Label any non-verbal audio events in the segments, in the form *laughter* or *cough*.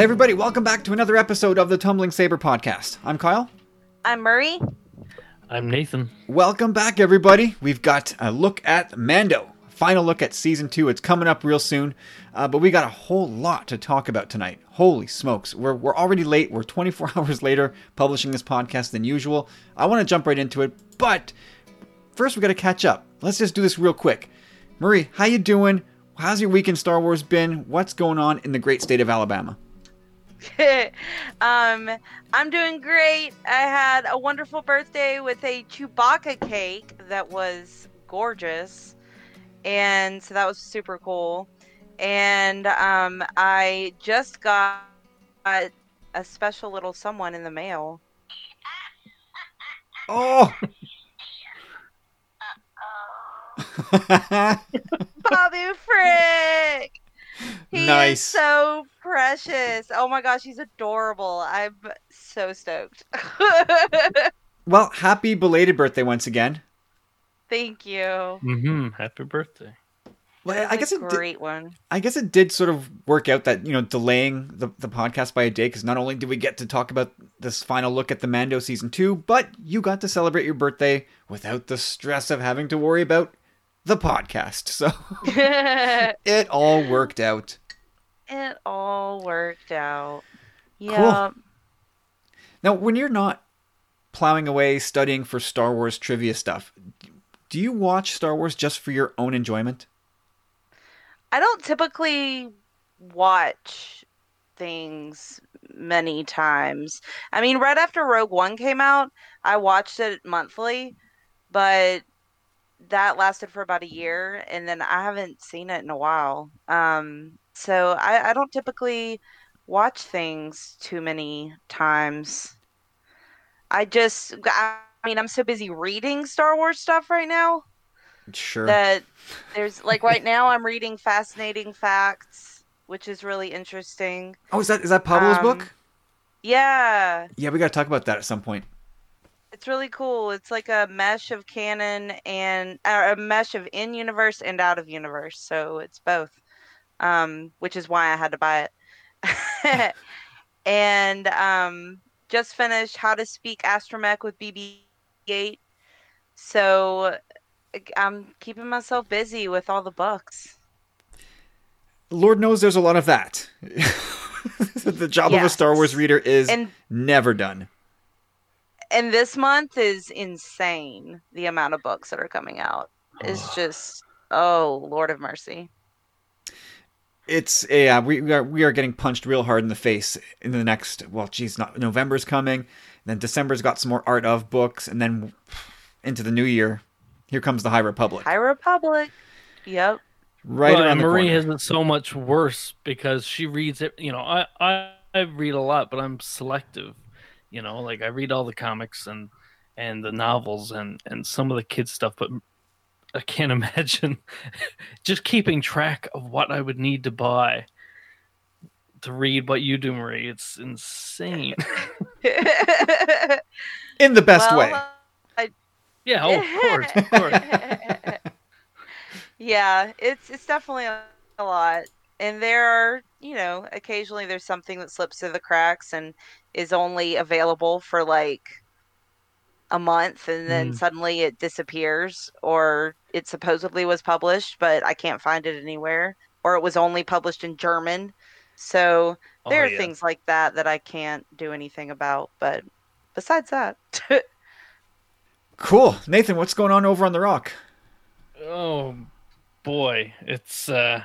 Hey, everybody, welcome back to another episode of the Tumbling Saber podcast. I'm Kyle. I'm Murray. I'm Nathan. Welcome back, everybody. We've got a look at Mando. Final look at season two. It's coming up real soon, uh, but we got a whole lot to talk about tonight. Holy smokes. We're, we're already late. We're 24 *laughs* hours later publishing this podcast than usual. I want to jump right into it, but first we got to catch up. Let's just do this real quick. Murray, how you doing? How's your week in Star Wars been? What's going on in the great state of Alabama? *laughs* um, I'm doing great. I had a wonderful birthday with a Chewbacca cake that was gorgeous, and so that was super cool. And um, I just got a special little someone in the mail. Oh. *laughs* Bobby Frick. *laughs* He Nice. is so precious. Oh my gosh, he's adorable. I'm so stoked. *laughs* well, happy belated birthday once again. Thank you. Mm-hmm. Happy birthday. Well, That's I guess a it did, great one. I guess it did sort of work out that you know delaying the, the podcast by a day because not only did we get to talk about this final look at the Mando season two, but you got to celebrate your birthday without the stress of having to worry about the podcast. So *laughs* it all worked out. It all worked out. Yeah. Now, when you're not plowing away studying for Star Wars trivia stuff, do you watch Star Wars just for your own enjoyment? I don't typically watch things many times. I mean, right after Rogue One came out, I watched it monthly, but that lasted for about a year, and then I haven't seen it in a while. Um, so I, I don't typically watch things too many times. I just, I mean, I'm so busy reading Star Wars stuff right now Sure. that there's like right *laughs* now I'm reading Fascinating Facts, which is really interesting. oh, is that is that Pablo's um, book? Yeah, Yeah, we got to talk about that at some point. It's really cool. It's like a mesh of canon and uh, a mesh of in universe and out of universe. So it's both, um, which is why I had to buy it. *laughs* and um, just finished How to Speak Astromech with BB-8. So I'm keeping myself busy with all the books. Lord knows there's a lot of that. *laughs* the job of a Star Wars reader is And never done. And this month is insane. The amount of books that are coming out is just oh Lord of mercy. It's yeah, we, we are we are getting punched real hard in the face in the next. Well, geez, not November's coming, then December's got some more art of books, and then into the new year, here comes the High Republic. High Republic. Yep. right well, and the Marie corner. has it so much worse because she reads it. You know, I, I I read a lot, but I'm selective. You know, like I read all the comics and and the novels and and some of the kids stuff, but I can't *laughs* imagine just keeping track of what I would need to buy to read what you do, Marie. It's insane. *laughs* in the best way. yeah, oh, of course, of course. *laughs* yeah, it's it's definitely a, a lot. And there are, you know, occasionally there's something that slips through the cracks and is only available for like a month and then Mm. suddenly it disappears or it supposedly was published but I can't find it anywhere or it was only published in German. So there Oh, are yeah. things like that that I can't do anything about, but besides that, *laughs* Cool, Nathan. What's going on over on the Rock? Oh boy, it's uh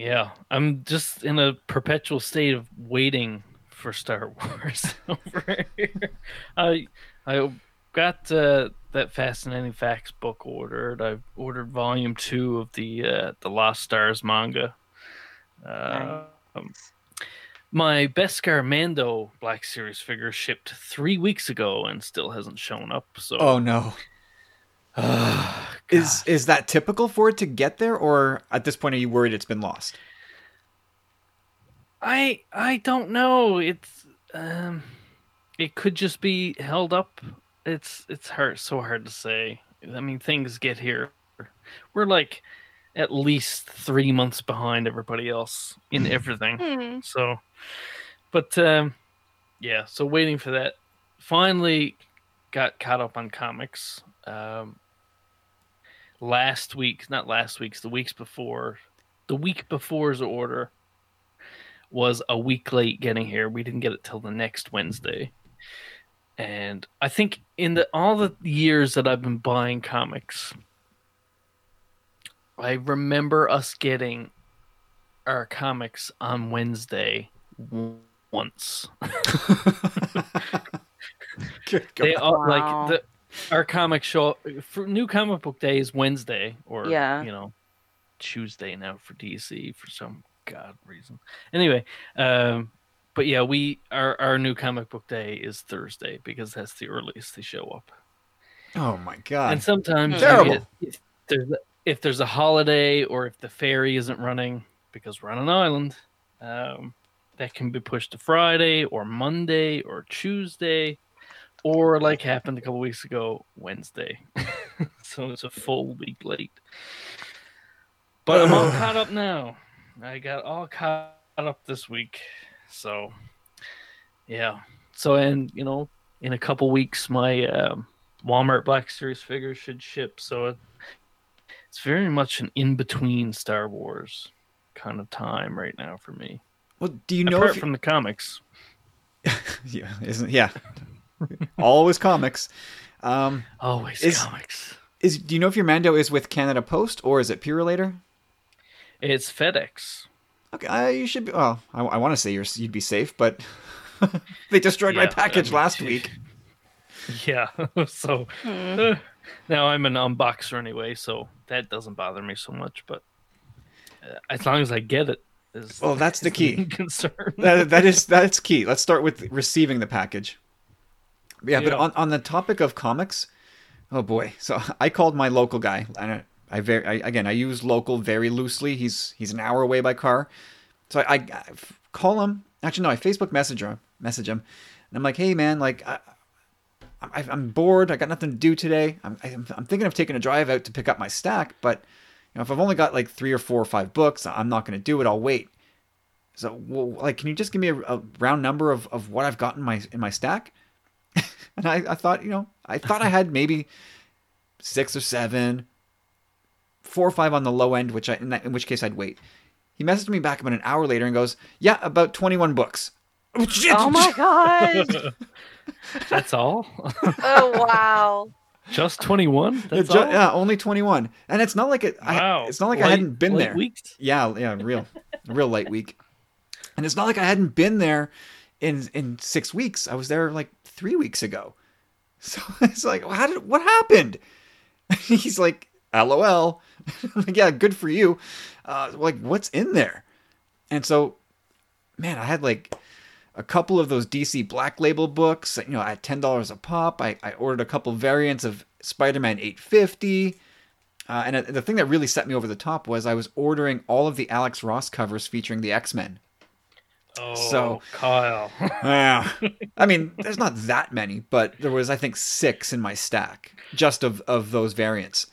yeah, I'm just in a perpetual state of waiting for Star *laughs* Wars *laughs* over here. I I got uh, that fascinating facts book ordered. I've ordered volume 2 of the uh, the Lost Stars manga. Uh, um, my Beskar Mando Black Series figure shipped 3 weeks ago and still hasn't shown up. So Oh no. *sighs* Is is that typical for it to get there, or at this point are you worried it's been lost? I I don't know. It's um, it could just be held up. It's it's hard so hard to say. I mean, things get here. We're like at least three months behind everybody else in everything. Hmm. So, but um, yeah, so waiting for that. Finally, got caught up on comics. Um, last week, not last week's, the weeks before, the week before's order was a week late getting here. We didn't get it till the next Wednesday. And I think in the all the years that I've been buying comics, I remember us getting our comics on Wednesday once. *laughs* *laughs* Good *laughs* They all Wow. like the our comic show for new comic book day is Wednesday or Yeah. you know Tuesday now for DC for some god reason. Anyway, um but yeah, we our our new comic book day is Thursday because that's the earliest they show up. Oh my God. and sometimes Terrible. get- if there's if there's a holiday or if the ferry isn't running because we're on an island, um, that can be pushed to Friday or Monday or Tuesday, or like happened a couple weeks ago, Wednesday. *laughs* so it's a full week late. But I'm all caught up now. I got all caught up this week. So yeah. So and you know, in a couple weeks my um Walmart Black Series figures should ship, so it, it's very much an in between Star Wars kind of time right now for me. well, do you know Apart from the comics, *laughs* yeah, isn't yeah, *laughs* always comics. Um, always Is- comics. is do you know if your Mando is with Canada Post or is it Purolator? It's FedEx. Okay, uh, you should be. Well, I, I want to say you're you'd be safe, but *laughs* they destroyed my Yeah, but I package mean- last *laughs* week. Yeah, so Hmm. uh, now I'm an unboxer anyway, so that doesn't bother me so much. But uh, as long as I get it, is Well, that's the key. concern. that, that is that's key. Let's start with receiving the package. Yeah, but on, on the topic of comics, oh boy. So *laughs* I called my local guy. And I, I very I, again I use local very loosely. He's he's an hour away by car, so I, I, I call him. Actually, no, I Facebook message him. Message him, and I'm like, hey man, like. I, I, I'm bored. I got nothing to do today. I'm, I'm, I'm thinking of taking a drive out to pick up my stack, but you know, if I've only got like three or four or five books, I'm not going to do it. I'll wait. So, well, like, can you just give me a, a round number of, of what I've got in my in my stack? *laughs* and I, I thought, you know, I thought I had maybe six or seven, four or five on the low end, which I in, that, in which case I'd wait. He messaged me back about an hour later and goes, "Yeah, about 21 books." Oh, oh my god! *laughs* That's all. Oh wow! *laughs* Just twenty one. Yeah, That's ju- all. yeah, only 21. And it's not like it. Wow. I, it's not like I hadn't been there. Weeks. Yeah, yeah, real, real light week. And it's not like I hadn't been there in in six weeks. I was there like three weeks ago. *laughs* So it's like, how did what happened? *laughs* He's like, LOL. *laughs* Like, yeah, good for you. Uh, like, what's in there? And so, man, I had like a couple of those DC Black Label books, you know, at ten dollars a pop. I, I ordered a couple variants of Spider-Man 850. Uh, and uh, the thing that really set me over the top was I was ordering all of the Alex Ross covers featuring the X Men. Oh, So- Kyle. *laughs* Yeah, I mean, there's not that many, but there was I think six in my stack just of of those variants.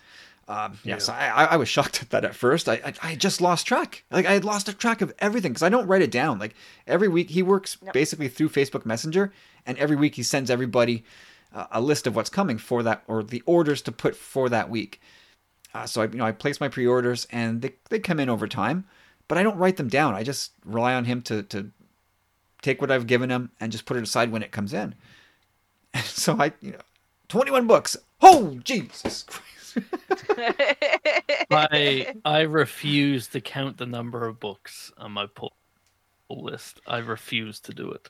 Um, yeah, Yeah. so I, I I was shocked at that at first. I, I I just lost track. Like I had lost track of everything because I don't write it down. Like every week he works Yep. basically through Facebook Messenger, and every week he sends everybody uh, a list of what's coming for that or the orders to put for that week. Uh, so I you know I place my pre-orders and they they come in over time, but I don't write them down. I just rely on him to to take what I've given him and just put it aside when it comes in. And *laughs* so I, you know, 21 books. Oh, Jesus Christ. *laughs* I I refuse to count the number of books on my pull list. I refuse to do it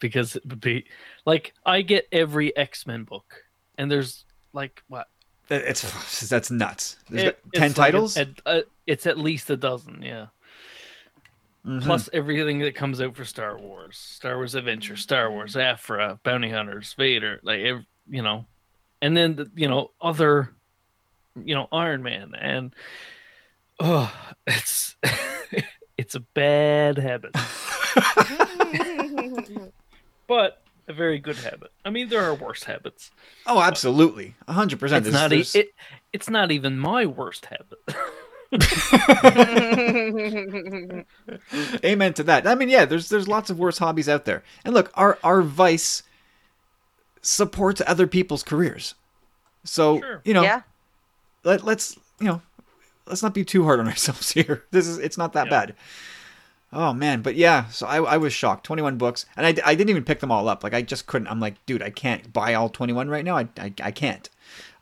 because it would be like I get every X Men book, and there's like what It's *laughs* that's nuts. There's It- 10 it's like titles. a- a- uh, it's at least a dozen, yeah. Mhm. Plus everything that comes out for Star Wars, Star Wars Adventure, Star Wars Aphra, Bounty Hunters, Vader, like ev- you know, and then the, you know other, you know Iron Man, and oh, *laughs* it's *laughs* it's a bad habit, *laughs* but a very good habit. I mean, there are worse habits. oh, absolutely. 100%. It's There's- not e- it, it's not even my worst habit. *laughs* Amen to that. I mean, yeah, there's there's lots of worse hobbies out there. And look, our our vice supports other people's careers. So, Sure. you know, yeah. let, let's, you know, let's not be too hard on *laughs* ourselves here. This is it's not that Yeah. bad. Oh man, but yeah, so I, I was shocked. 21 books, and I, I didn't even pick them all up. Like I just couldn't. I'm like, dude, I can't buy all 21 right now. I I, I can't.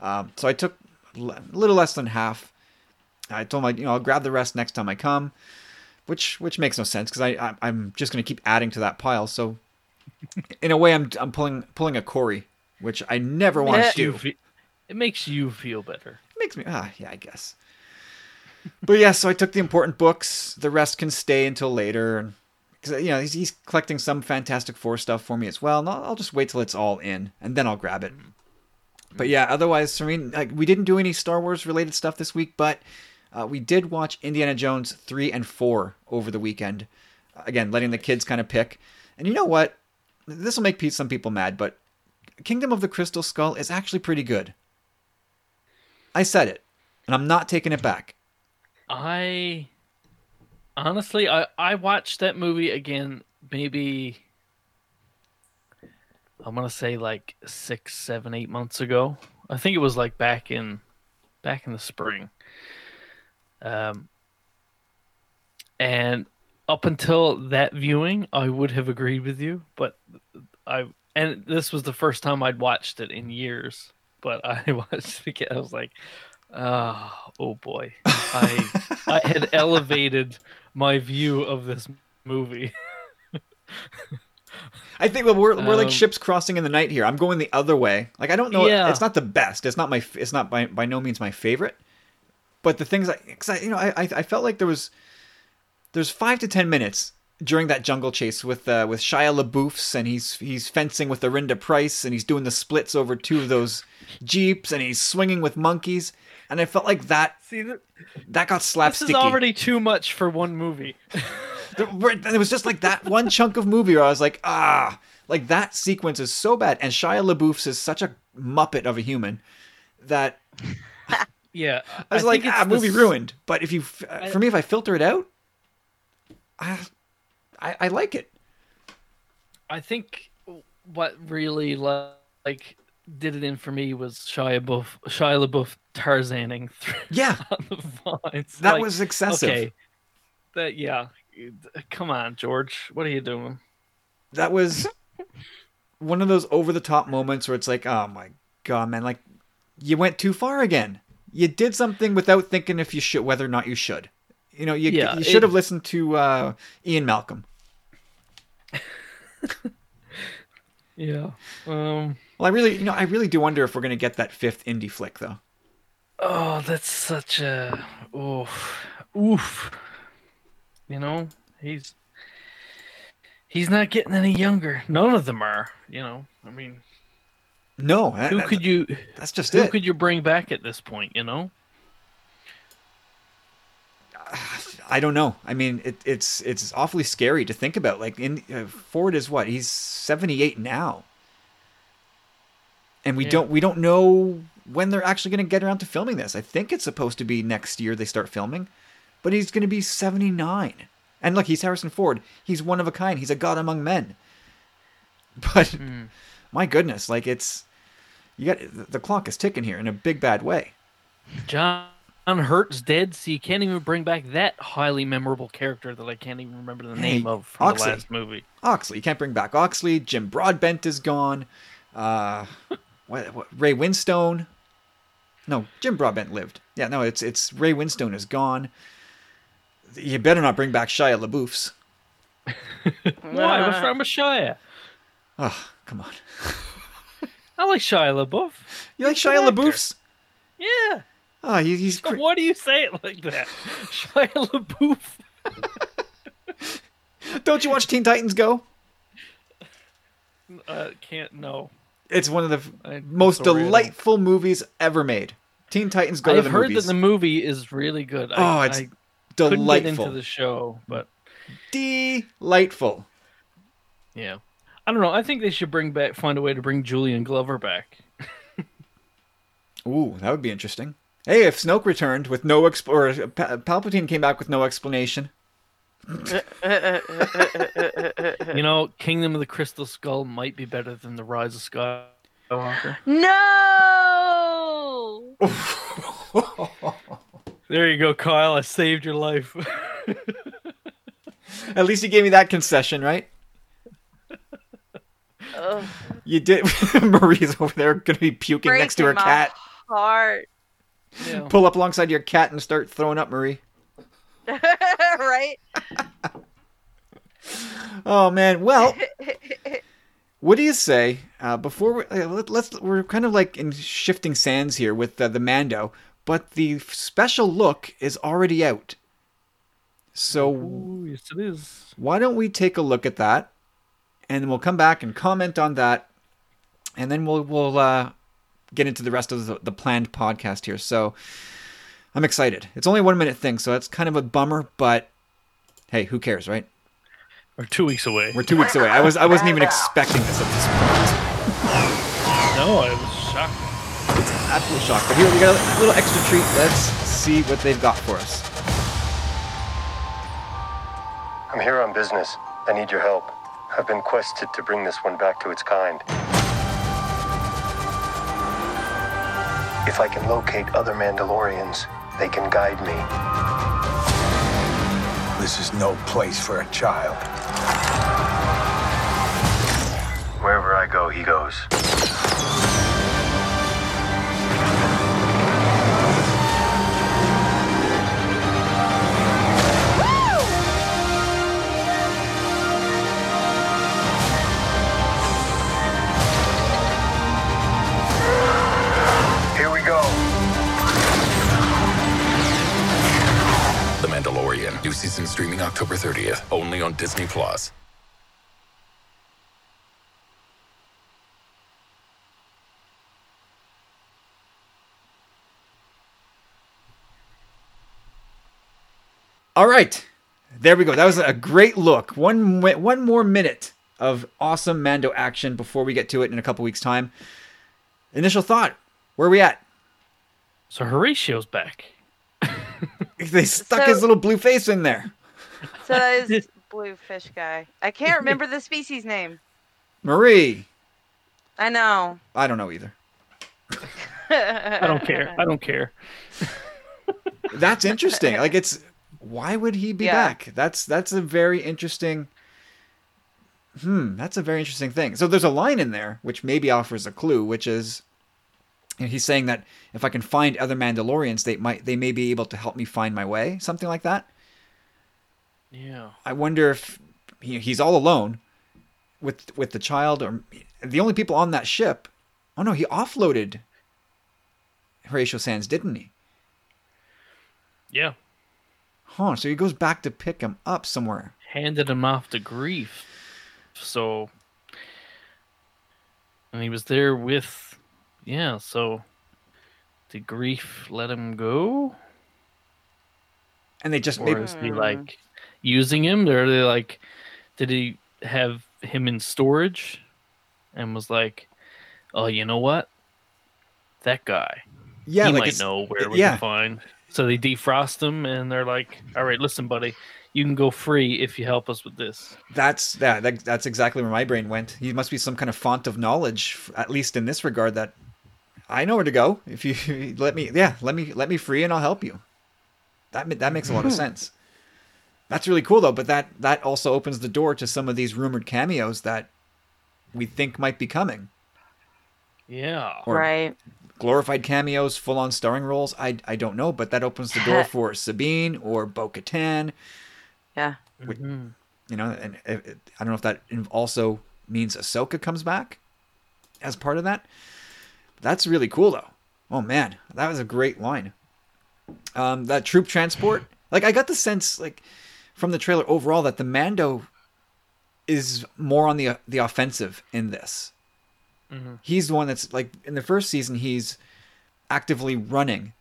Um, so I took a little less than half. I told my, you know, I'll grab the rest next time I come, which which makes no sense because I, I I'm just gonna keep adding to that pile. So in a way, I'm I'm pulling pulling a Corey, which I never want to do. fe- it makes you feel better. It makes me ah yeah i guess but yeah so i took the important books the rest can stay until later and because you know he's, he's collecting some fantastic four stuff for me as well and I'll, I'll just wait till it's all in and then i'll grab it but yeah otherwise i mean like we didn't do any star wars related stuff this week but uh, we did watch indiana jones 3 and 4 over the weekend again letting the kids kind of pick and you know what this will make some people mad but kingdom of the crystal skull is actually pretty good I said it, and I'm not taking it back. I honestly, I I watched that movie again. Maybe I'm gonna say like six, seven, eight months ago. I think it was like back in back in the spring. Um, and up until that viewing, I would have agreed with you, but I and this was the first time I'd watched it in years. But I *laughs* watched it again. I was like, oh, oh boy. I I had *laughs* elevated my view of this movie. *laughs* I think we're we're like Um, ships crossing in the night here. I'm going the other way. Like I don't know. Yeah. It's not the best. It's not my. It's not by by no means my favorite. But the things I, cause I you know, I I felt like there was there's five to ten minutes during that jungle chase with uh, with Shia LaBeouf's and he's he's fencing with Arinda Price and he's doing the splits over two of those jeeps and he's swinging with monkeys and I felt like that See, th- that got slapped. this is already too much for one movie. *laughs* It was just like that one chunk of movie where I was like, ah, like that sequence is so bad. And Shia LaBeouf's is such a muppet of a human that Yeah, I was think like, ah, movie ruined. But if you, for me, if I filter it out, I, I, I like it. I think what really like did it in for me was Shia LaBeouf, Shia LaBeouf Tarzaning *laughs* through Yeah, *laughs* on the vines. that Like, was excessive. okay. That yeah, come on, George, what are you doing? That was one of those over the top moments where it's like, oh my god, man, like you went too far again. You did something without thinking if you should, whether or not you should. You know, you, Yeah, you should have listened to uh, Ian Malcolm. *laughs* Yeah. Um. Well, I really, you know, I really do wonder if we're gonna get that fifth indie flick, though. Oh, that's such a oof, oof. You know, he's he's not getting any younger. None of them are. You know, I mean, No, that- who that- could you that's just who it. could you bring back at this point? You know. *sighs* I don't know. I mean, it, it's it's awfully scary to think about. Like, in uh, Ford is what he's seventy eight now, and we Yeah. don't we don't know when they're actually going to get around to filming this. I think it's supposed to be next year they start filming, but he's going to be seventy nine. And look, he's Harrison Ford. He's one of a kind. He's a god among men. *laughs* But Mm. My goodness, like it's you got the clock is ticking here in a big bad way. John Hurt's dead, so you can't even bring back that highly memorable character that I can't even remember the Hey, name of from Oxley. the last movie. Oxley. You can't bring back Oxley. Jim Broadbent is gone. Uh, *laughs* what, what, Ray Winstone. No, Jim Broadbent lived. Yeah, no, it's it's Ray Winstone is gone. You better not bring back Shia LaBeouf's. *laughs* Why? What's wrong with Shia? Oh, come on. *laughs* I like Shia LaBeouf. You like He's Shia. LaBeouf's? Yeah. Oh, he, he's So cr- why do you say it like that? *laughs* Shia LaBeouf. *laughs* don't you watch Teen Titans Go? Uh, can't know. It's one of the I'm most delightful movies ever made. Teen Titans Go I've the heard movies. that the movie is really good. Oh, I, it's I delightful. into the show, but Delightful. yeah, I don't know. I think they should bring back, find a way to bring Julian Glover back. Ooh, that would be interesting. Hey, if Snoke returned with no exp- or Pa- Palpatine came back with no explanation. *laughs* You know, Kingdom of the Crystal Skull might be better than the Rise of Skywalker. no. *laughs* There you go, Kyle. I saved your life. *laughs* At least you gave me that concession, right? Ugh, You did. *laughs* Marie's over there going to be puking next to her breaking my cat. Heart. yeah. Pull up alongside your cat and start throwing up, Marie. *laughs* right? *laughs* Oh man. Well, what do you say? Uh, before we, uh, let, let's, we're kind of like in shifting sands here with uh, the Mando, but the special look is already out. So Ooh, yes, it is. why don't we take a look at that, and then we'll come back and comment on that, and then we'll we'll uh, get into the rest of the, the planned podcast here. So I'm excited. It's only one minute thing, so that's kind of a bummer, but hey, who cares, right? We're two weeks away. We're two weeks away. I was I wasn't even *laughs* expecting this at this point. No, I was shocked. Absolute shock. But here we got a little extra treat. Let's see what they've got for us. I'm here on business. I need your help. I've been quested to bring this one back to its kind. If I can locate other Mandalorians, they can guide me. This is no place for a child. Wherever I go, he goes. New season streaming October 30th, only on Disney Plus. All right, there we go. That was a great look. One one more minute of awesome Mando action before we get to it in a couple weeks' time. Initial thought: Where are we at? So Horatio's back. *laughs* They stuck So- his little blue face in there. So that is *laughs* blue fish guy. I can't remember the species name. Marie, I know. I don't know either. *laughs* I don't care. I don't care. That's interesting. like it's why would he be Yeah. back? That's that's a very interesting Hmm, that's a very interesting thing. So there's a line in there which maybe offers a clue, which is know, he's saying that if I can find other Mandalorians, they might they may be able to help me find my way, something like that. Yeah. I wonder if he, he's all alone with with the child or the only people on that ship. Oh no, he offloaded Horatio Sanz, didn't he? Yeah. Huh, so he goes back to pick him up somewhere. Handed him off to Greef. So and he was there with yeah, so did Greef let him go? And they just Or maybe is he hmm. like using him? Or are they like did he have him in storage and was like, Oh, you know what? That guy. yeah, he like might it's- know where we yeah. can find. So they defrost him, and they're like, "All right, listen, buddy, you can go free if you help us with this." That's that, that. That's exactly where my brain went. He must be some kind of font of knowledge, at least in this regard. That I know where to go. If you *laughs* let me, yeah, let me let me free, and I'll help you. That that makes a lot of hmm. sense. That's really cool though. But that that also opens the door to some of these rumored cameos that we think might be coming. Yeah, Or right. glorified cameos, full on starring roles. I I don't know, but that opens the door *laughs* for Sabine or Bo Katan. Yeah. Mhm. you know, and it, it- I don't know if that also means Ahsoka comes back as part of that. That's really cool, though. Oh man, that was a great line. Um, that troop transport, like I got the sense, like from the trailer overall, that the Mando is more on the the offensive in this. He's the one that's like in the first season, he's actively running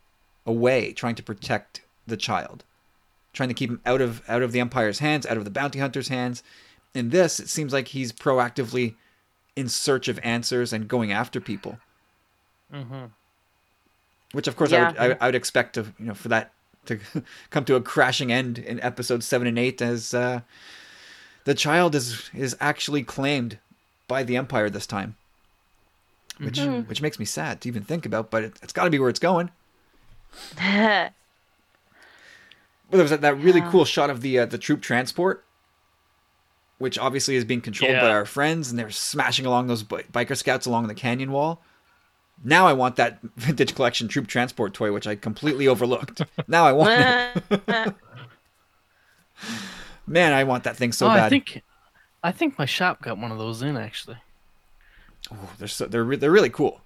away, trying to protect the child trying to keep him out of out of the empire's hands, out of the bounty hunter's hands. In this, it seems like he's proactively in search of answers and going after people. Mhm. which of course Yeah. I, would, I, I would expect to you know for that to *laughs* come to a crashing end in episodes seven and eight as uh, the child is is actually claimed by the Empire this time, which which makes me sad to even think about. But it, it's got to be where it's going. *laughs* Well, there was that, that really Yeah. cool shot of the uh, the troop transport, which obviously is being controlled by our friends, and they're smashing along those bi- biker scouts along the canyon wall. Now I want that *laughs* vintage collection troop transport toy, which I completely overlooked. *laughs* now I want it. *laughs* Man, I want that thing so oh, bad. I think, I think my shop got one of those in actually. Oh, they're so, they're re- they're really cool.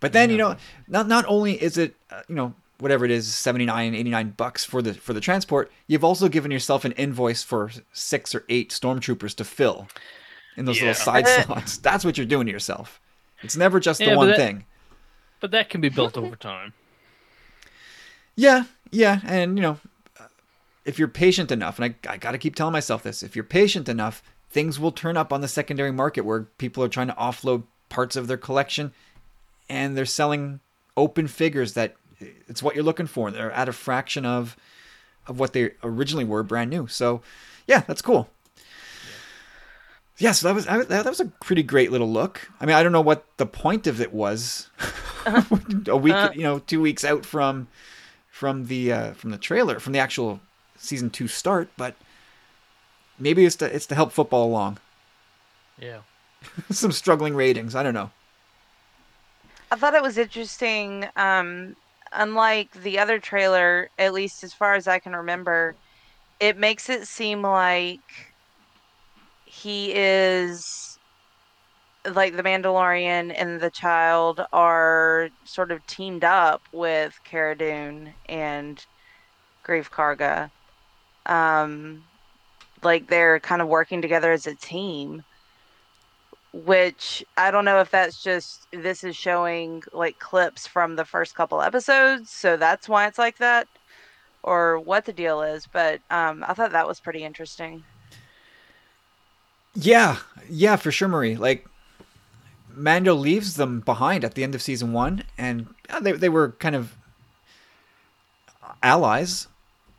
But then you know, not not only is it uh, you know whatever it is 79 89 bucks for the for the transport, you've also given yourself an invoice for six or eight stormtroopers to fill in those Yeah. little side slots. That's what you're doing to yourself. It's never just the but one that- thing. But that can be built *laughs* over time. Yeah, yeah, and you know, if you're patient enough, and I, I got to keep telling myself this, if you're patient enough, things will turn up on the secondary market where people are trying to offload parts of their collection, and they're selling open figures that it's what you're looking for. They're at a fraction of of what they originally were, brand new. So, yeah, that's cool. Yeah, so that was I, that was a pretty great little look. I mean, I don't know what the point of it was. *laughs* a week, you know, two weeks out from from the uh, from the trailer, from the actual season two start, but maybe it's to it's to help football along. Yeah. *laughs* Some struggling ratings. I don't know. I thought it was interesting. Um, unlike the other trailer, at least as far as I can remember, it makes it seem like he is like the Mandalorian and the child are sort of teamed up with Cara Dune and Greef Karga. Um, like they're kind of working together as a team which I don't know if that's just this is showing like clips from the first couple episodes, so that's why it's like that, or what the deal is. But um, I thought that was pretty interesting. Yeah, yeah, for sure, Marie. Like Mando leaves them behind at the end of season one, and they they were kind of allies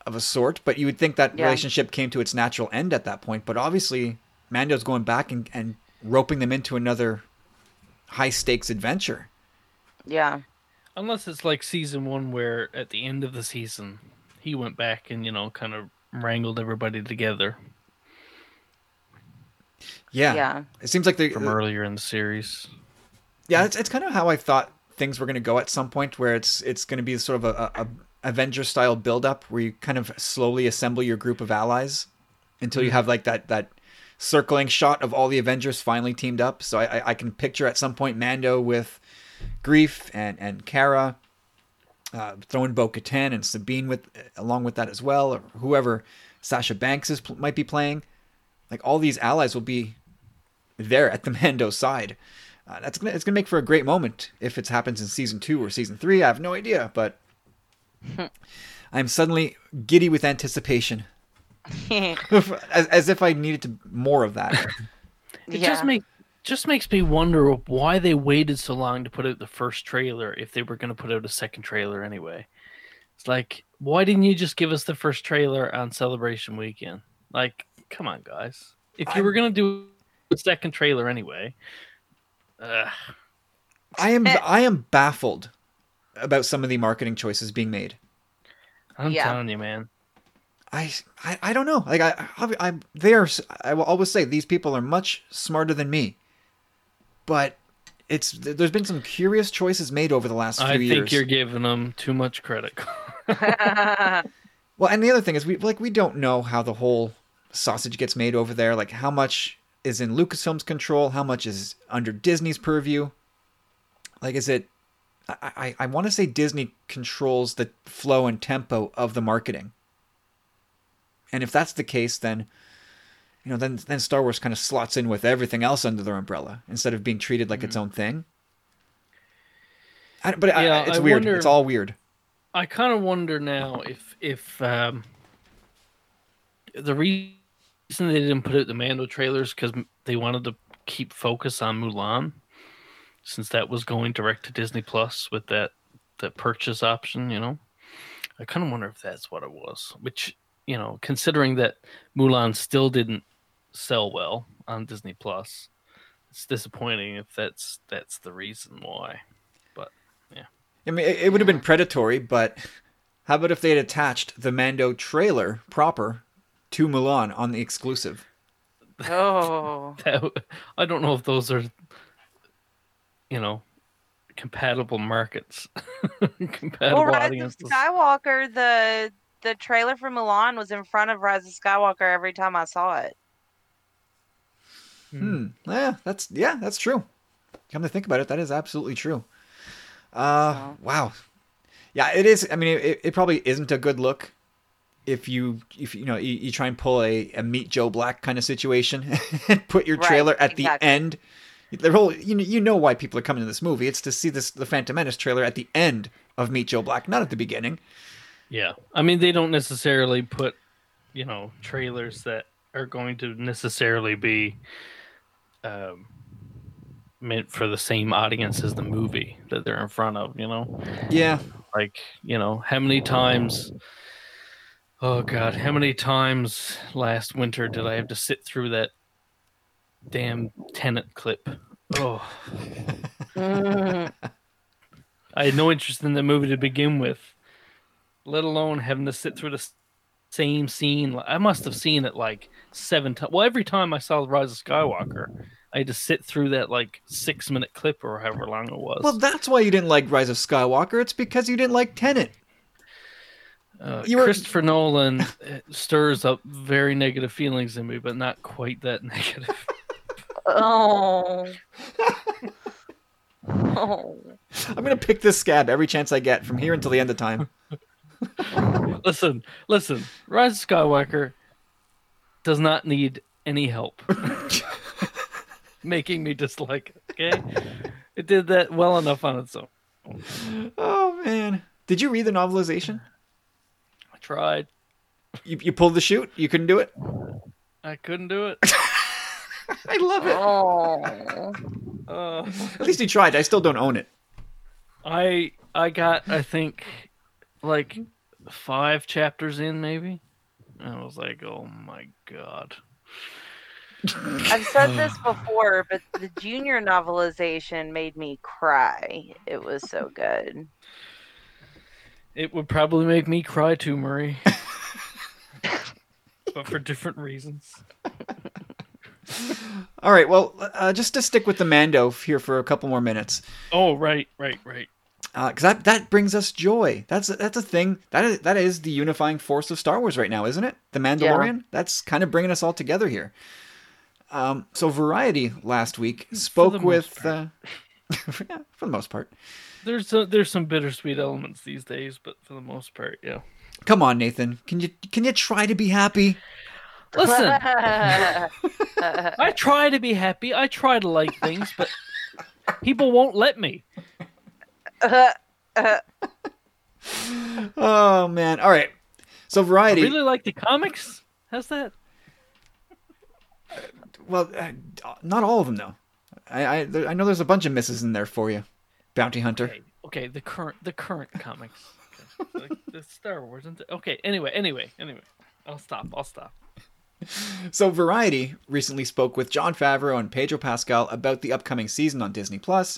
of a sort. But you would think that Yeah. relationship came to its natural end at that point. But obviously, Mando's going back and, and roping them into another high stakes adventure. Yeah, Unless it's like season one, where at the end of the season, he went back and you know kind of wrangled everybody together Yeah, yeah, it seems like they from earlier in the series. Yeah, it's, it's kind of how I thought things were going to go at some point, where it's it's going to be sort of a, a, a Avenger style build up, where you kind of slowly assemble your group of allies until you have like that that circling shot of all the Avengers finally teamed up. So I, I, I can picture at some point Mando with Greef and and Cara, uh, throwing Bo Katan and Sabine with along with that as well, or whoever Sasha Banks is might be playing. Like all these allies will be there at the Mando side. Uh, that's gonna it's gonna make for a great moment if it happens in season two or season three. I have no idea, but *laughs* I'm suddenly giddy with anticipation, *laughs* *laughs* as, as if I needed to more of that. It yeah. just make just makes me wonder why they waited so long to put out the first trailer if they were going to put out a second trailer anyway. It's like, why didn't you just give us the first trailer on Celebration Weekend? Like, come on, guys. If you were going to do a second trailer anyway, uh, I am I am baffled about some of the marketing choices being made. I'm Yeah. telling you, man. I, I, I don't know. Like I, I, I, they are. I will always say these people are much smarter than me, but it's there's been some curious choices made over the last few years. I think years. you're giving them too much credit. *laughs* Well, and the other thing is we like we don't know how the whole sausage gets made over there. Like how much is in Lucasfilm's control, how much is under Disney's purview. Like is it I I, I want to say Disney controls the flow and tempo of the marketing. And if that's the case then you know then then Star Wars kind of slots in with everything else under their umbrella instead of being treated like its own thing. I, but I- Yeah, it's I weird. wonder- It's all weird. I kind of wonder now if if um, the reason they didn't put out the Mando trailers because they wanted to keep focus on Mulan, since that was going direct to Disney Plus with that the purchase option. You know, I kind of wonder if that's what it was. Which you know, considering that Mulan still didn't sell well on Disney Plus, it's disappointing if that's that's the reason why. But yeah, I mean, it, it would have been predatory, but how about if they had attached the Mando trailer proper to Mulan on the exclusive? Oh. *laughs* that, I don't know if those are, you know, compatible markets, *laughs* compatible Well, Rise of audiences. Skywalker, the the trailer for Mulan was in front of Rise of Skywalker every time I saw it. Hmm. Yeah, that's yeah, that's true. Come to think about it, that is absolutely true. Uh, So- wow. Yeah, it is. I mean, it, it probably isn't a good look if you if you know you, you try and pull a, a meet Joe Black kind of situation *laughs* and put your Right, trailer at the end. The whole you know, you know why people are coming to this movie. It's to see this the Phantom Menace trailer at the end of Meet Joe Black, not at the beginning. Yeah, I mean they don't necessarily put, you know, trailers that are going to necessarily be um, meant for the same audience as the movie that they're in front of. You know, Yeah, like you know how many times. Oh God, how many times last winter did I have to sit through that damn Tenet clip? Oh, Mm. I had no interest in the movie to begin with, let alone having to sit through the same scene. I must have seen it like seven times. Well, every time I saw The Rise of Skywalker, I had to sit through that like six minute clip or however long it was. well, that's why you didn't like Rise of Skywalker. It's because you didn't like Tenet. Uh, you were- Christopher Nolan uh, stirs up very negative feelings in me, but not quite that *laughs* negative. oh. oh. *laughs* I'm gonna pick this scab every chance I get from here until the end of time. *laughs* listen, listen. Rise of Skywalker does not need any help making me dislike it. Okay, it did that well enough on its own. Oh man, did you read the novelization? I tried. You, you pulled the chute. You couldn't do it. I couldn't do it. *laughs* I love it. Oh. Uh, At least you tried. I still don't own it. I I got I think like five chapters in maybe. And I was like, oh my god. I've said *sighs* this before, but the junior novelization made me cry. It was so good. It would probably make me cry too, Murray. *laughs* but for different reasons. *laughs* All right. Well, uh, just to stick with the Mando here for a couple more minutes, Oh right, right, right. because that that brings us joy. That's that's a thing. That is that is the unifying force of Star Wars right now, isn't it? The Mandalorian. That's kind of bringing us all together here. Um, so Variety last week spoke with, uh, *laughs* yeah, for the most part. There's a, there's some bittersweet elements these days, but for the most part, yeah. Come on, Nathan. Can you can you try to be happy? Listen, *laughs* I try to be happy. I try to like things, but people won't let me. *laughs* Oh man. All right. So I Variety. really like the comics. How's that? Well, uh, not all of them though. I I, I know there's a bunch of misses in there for you, Bounty Hunter. Okay, okay, the current the current comics. Okay. the, the Star Wars. And okay, anyway, anyway, anyway. I'll stop. I'll stop. So Variety recently spoke with Jon Favreau and Pedro Pascal about the upcoming season on Disney Plus,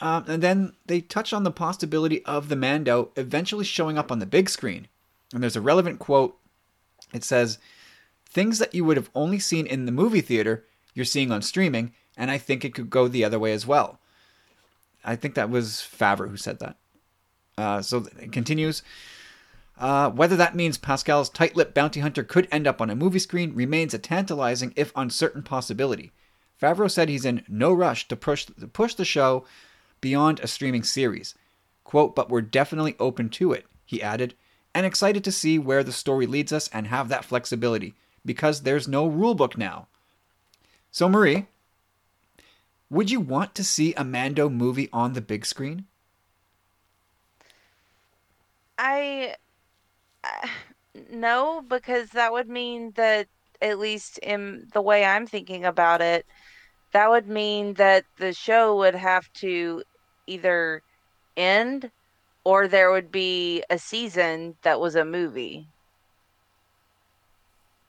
um, and then they touched on the possibility of the Mando eventually showing up on the big screen. And there's a relevant quote. It says, "Things that you would have only seen in the movie theater, you're seeing on streaming, and I think it could go the other way as well." I think that was Favreau who said that. Uh, so it continues. Uh, whether that means Pascal's tight lipped bounty hunter could end up on a movie screen remains a tantalizing, if uncertain, possibility. Favreau said he's in no rush to push, to push the show beyond a streaming series. Quote, but we're definitely open to it, he added, and excited to see where the story leads us and have that flexibility, because there's no rulebook now. So, Marie, would you want to see a Mando movie on the big screen? I uh, no, because that would mean that at least in the way I'm thinking about it, that would mean that the show would have to either end or there would be a season that was a movie.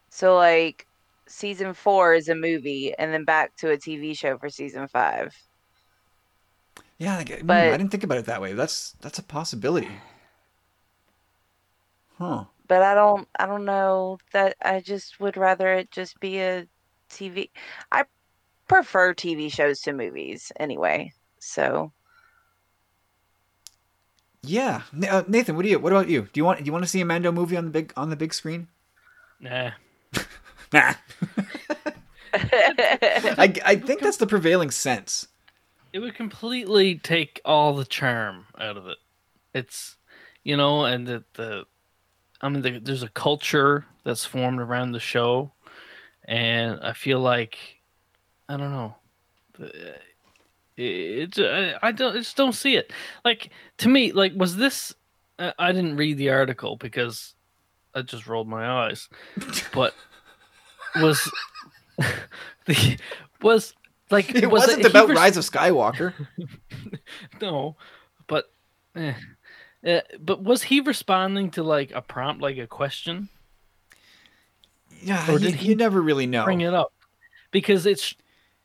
So like season 4 is a movie and then back to a TV show for season 5. Yeah, like, mm, But- I didn't think about it that way. That's that's a possibility. Huh. But I don't I don't know that I just would rather it just be a TV. I prefer TV shows to movies anyway. So Yeah, uh, Nathan, what do you? What about you? Do you want? Do you want to see a Mando movie on the big on the big screen? Nah. *laughs* Nah. *laughs* I I think that's the prevailing sense. It would completely take all the charm out of it. It's, you know, and the, the I mean, the, there's a culture that's formed around the show, and I feel like, I don't know, the- it, it I, don't I just don't see it. Like to me, like was this? I didn't read the article because I just rolled my eyes, but *laughs* was *laughs* the was like It was wasn't he about res- Rise of Skywalker. *laughs* no, but eh. Uh, but was he responding to like a prompt, like a question? Yeah, Or you, did he you never really know. Bring it up because it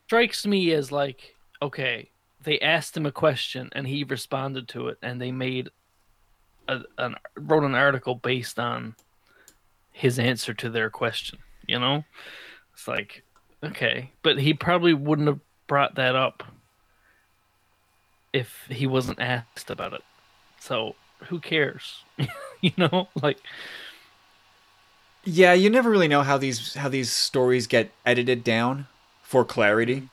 strikes me as like okay, they asked him a question and he responded to it, and they made a, an wrote an article based on his answer to their question. You know, it's like okay, but he probably wouldn't have brought that up if he wasn't asked about it. So who cares? *laughs* you know, like Yeah, you never really know how these how these stories get edited down for clarity,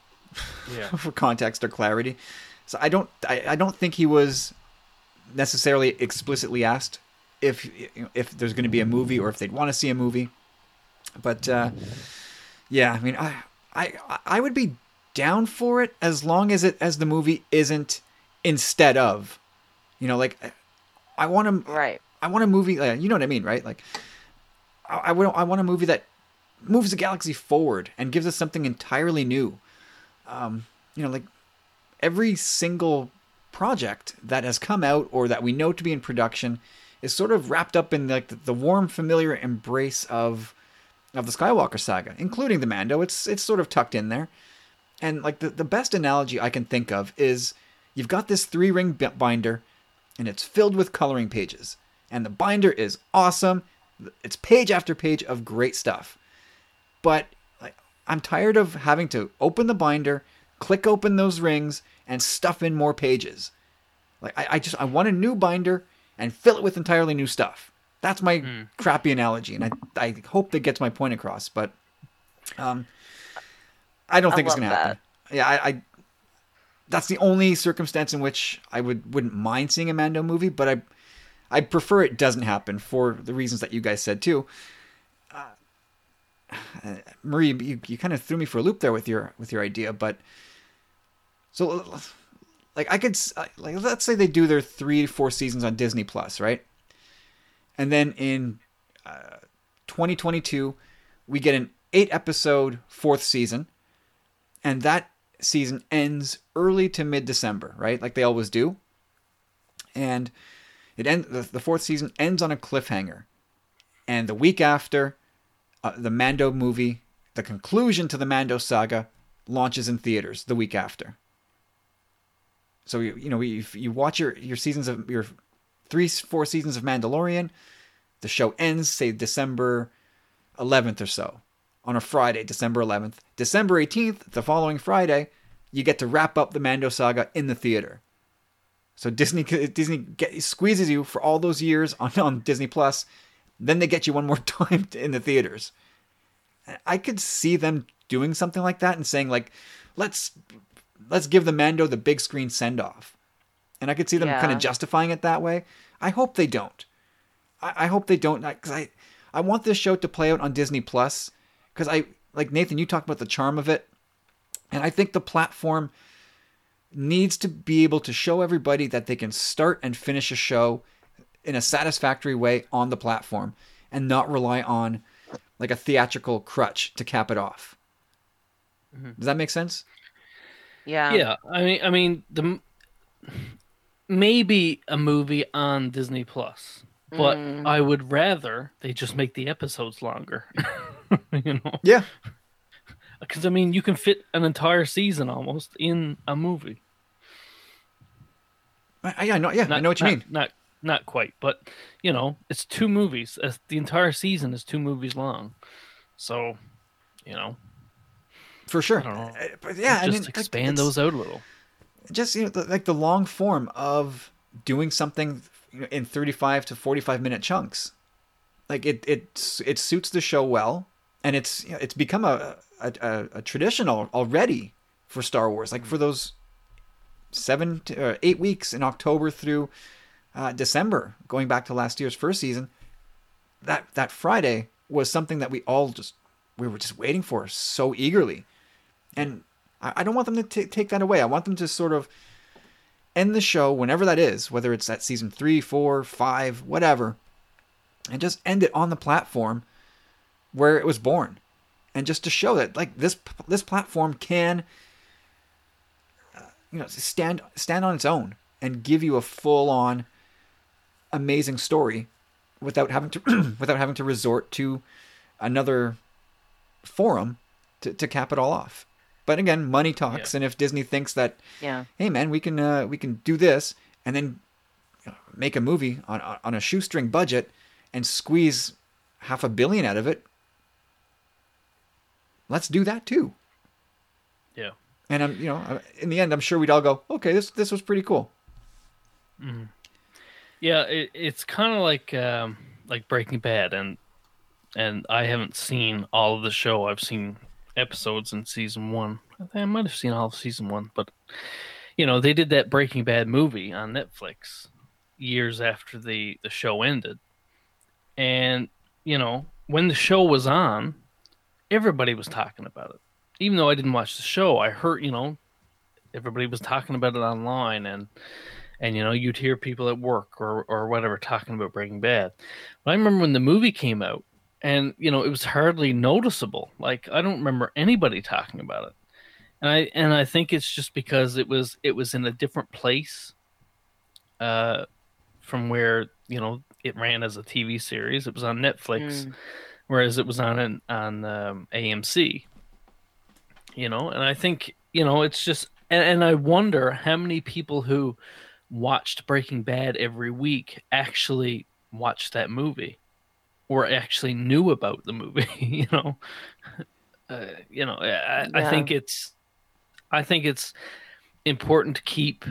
yeah. *laughs* for context or clarity. So I don't I, I don't think he was necessarily explicitly asked if if there's going to be a movie or if they'd want to see a movie. But uh, yeah, I mean, I I I would be down for it as long as it as the movie isn't instead of, you know, like I want to right. I want a movie. Uh, you know what I mean, right? Like, I, I want I want a movie that moves the galaxy forward and gives us something entirely new. Um, you know, like every single project that has come out or that we know to be in production is sort of wrapped up in like the, the warm, familiar embrace of of the Skywalker saga, including the Mando. It's it's sort of tucked in there. And like the, the best analogy I can think of is you've got this three ring binder and it's filled with coloring pages. And the binder is awesome. It's page after page of great stuff. But like I'm tired of having to open the binder, click open those rings, and stuff in more pages. Like I, I just I want a new binder and fill it with entirely new stuff. That's my crappy analogy, and I I hope that gets my point across. But um, I don't I think it's gonna happen. Yeah, I, I that's the only circumstance in which I would wouldn't mind seeing a Mando movie, but I I prefer it doesn't happen for the reasons that you guys said too. Uh, *sighs* Marie, you, you kind of threw me for a loop there with your with your idea, but so like I could like let's say they do their three four seasons on Disney Plus, right? And then in uh, 2022, we get an eight episode fourth season, and that season ends early to mid December, right? Like they always do. And it end the, the fourth season ends on a cliffhanger. And the week after, uh, the Mando movie, the conclusion to the Mando saga, launches in theaters the week after. So you you know you, you watch your your seasons of your three four seasons of Mandalorian, the show ends say December 11th or so on a Friday, December 11th. December 18th, the following Friday, you get to wrap up the Mando saga in the theater. So Disney *laughs* Disney get, squeezes you for all those years on, on Disney Plus, then they get you one more *laughs* time in the theaters. I could see them doing something like that and saying like, let's let's give the Mando the big screen send off, and I could see them kind of justifying it that way. I hope they don't. I, I hope they don't because I I want this show to play out on Disney Plus because I like Nathan. You talked about the charm of it, and I think the platform needs to be able to show everybody that they can start and finish a show in a satisfactory way on the platform and not rely on like a theatrical crutch to cap it off. Mm-hmm. Does that make sense? Yeah. yeah i mean i mean the maybe a movie on Disney Plus, but Mm. I would rather they just make the episodes longer. *laughs* you know, Yeah. because I mean, you can fit an entire season almost in a movie. I, I know. Yeah, I know what you not- mean. Not not quite, but you know, it's two movies. Uh, The entire season is two movies long, so you know, For sure. I don't know. Uh, But yeah, I just mean, expand it's those out a little. Just you know, like the long form of doing something in 35 to 45 minute chunks. Like it, it, it suits the show well, and it's you know, it's become a a, a, a traditional already for Star Wars. Like for those seven to, uh, eight weeks in October through uh, December, going back to last year's first season, that that Friday was something that we all just we were just waiting for so eagerly, and I, I don't want them to t- take that away. I want them to sort of end the show whenever that is, whether it's at season three, four, five, whatever, and just end it on the platform where it was born, and just to show that like this this platform can, uh, you know, stand stand on its own and give you a full on amazing story without having to *clears throat* without having to resort to another forum to, to cap it all off. But again, money talks, and if Disney thinks that, Yeah. hey man, we can uh, we can do this, and then make a movie on on a shoestring budget and squeeze half a billion out of it, let's do that too. Yeah. And I'm you know in the end, I'm sure we'd all go, okay, this this was pretty cool. Yeah, it, it's kind of like um, like Breaking Bad, and and I haven't seen all of the show. I've seen episodes in season one. I, think I might have seen all of season one, but you know they did that Breaking Bad movie on Netflix years after the the show ended, and you know when the show was on, everybody was talking about it. Even though I didn't watch the show, I heard you know everybody was talking about it online and and you know you'd hear people at work or or whatever talking about Breaking Bad. But I remember when the movie came out, and you know it was hardly noticeable. Like I don't remember anybody talking about it, and I and I think it's just because it was it was in a different place, uh, from where you know it ran as a TV series. It was on Netflix, Mm. whereas it was on an, on um, AMC. You know, and I think you know it's just and, and I wonder how many people who watched Breaking Bad every week actually watched that movie or actually knew about the movie. *laughs* you know, uh, you know, I, I think it's I think it's important to keep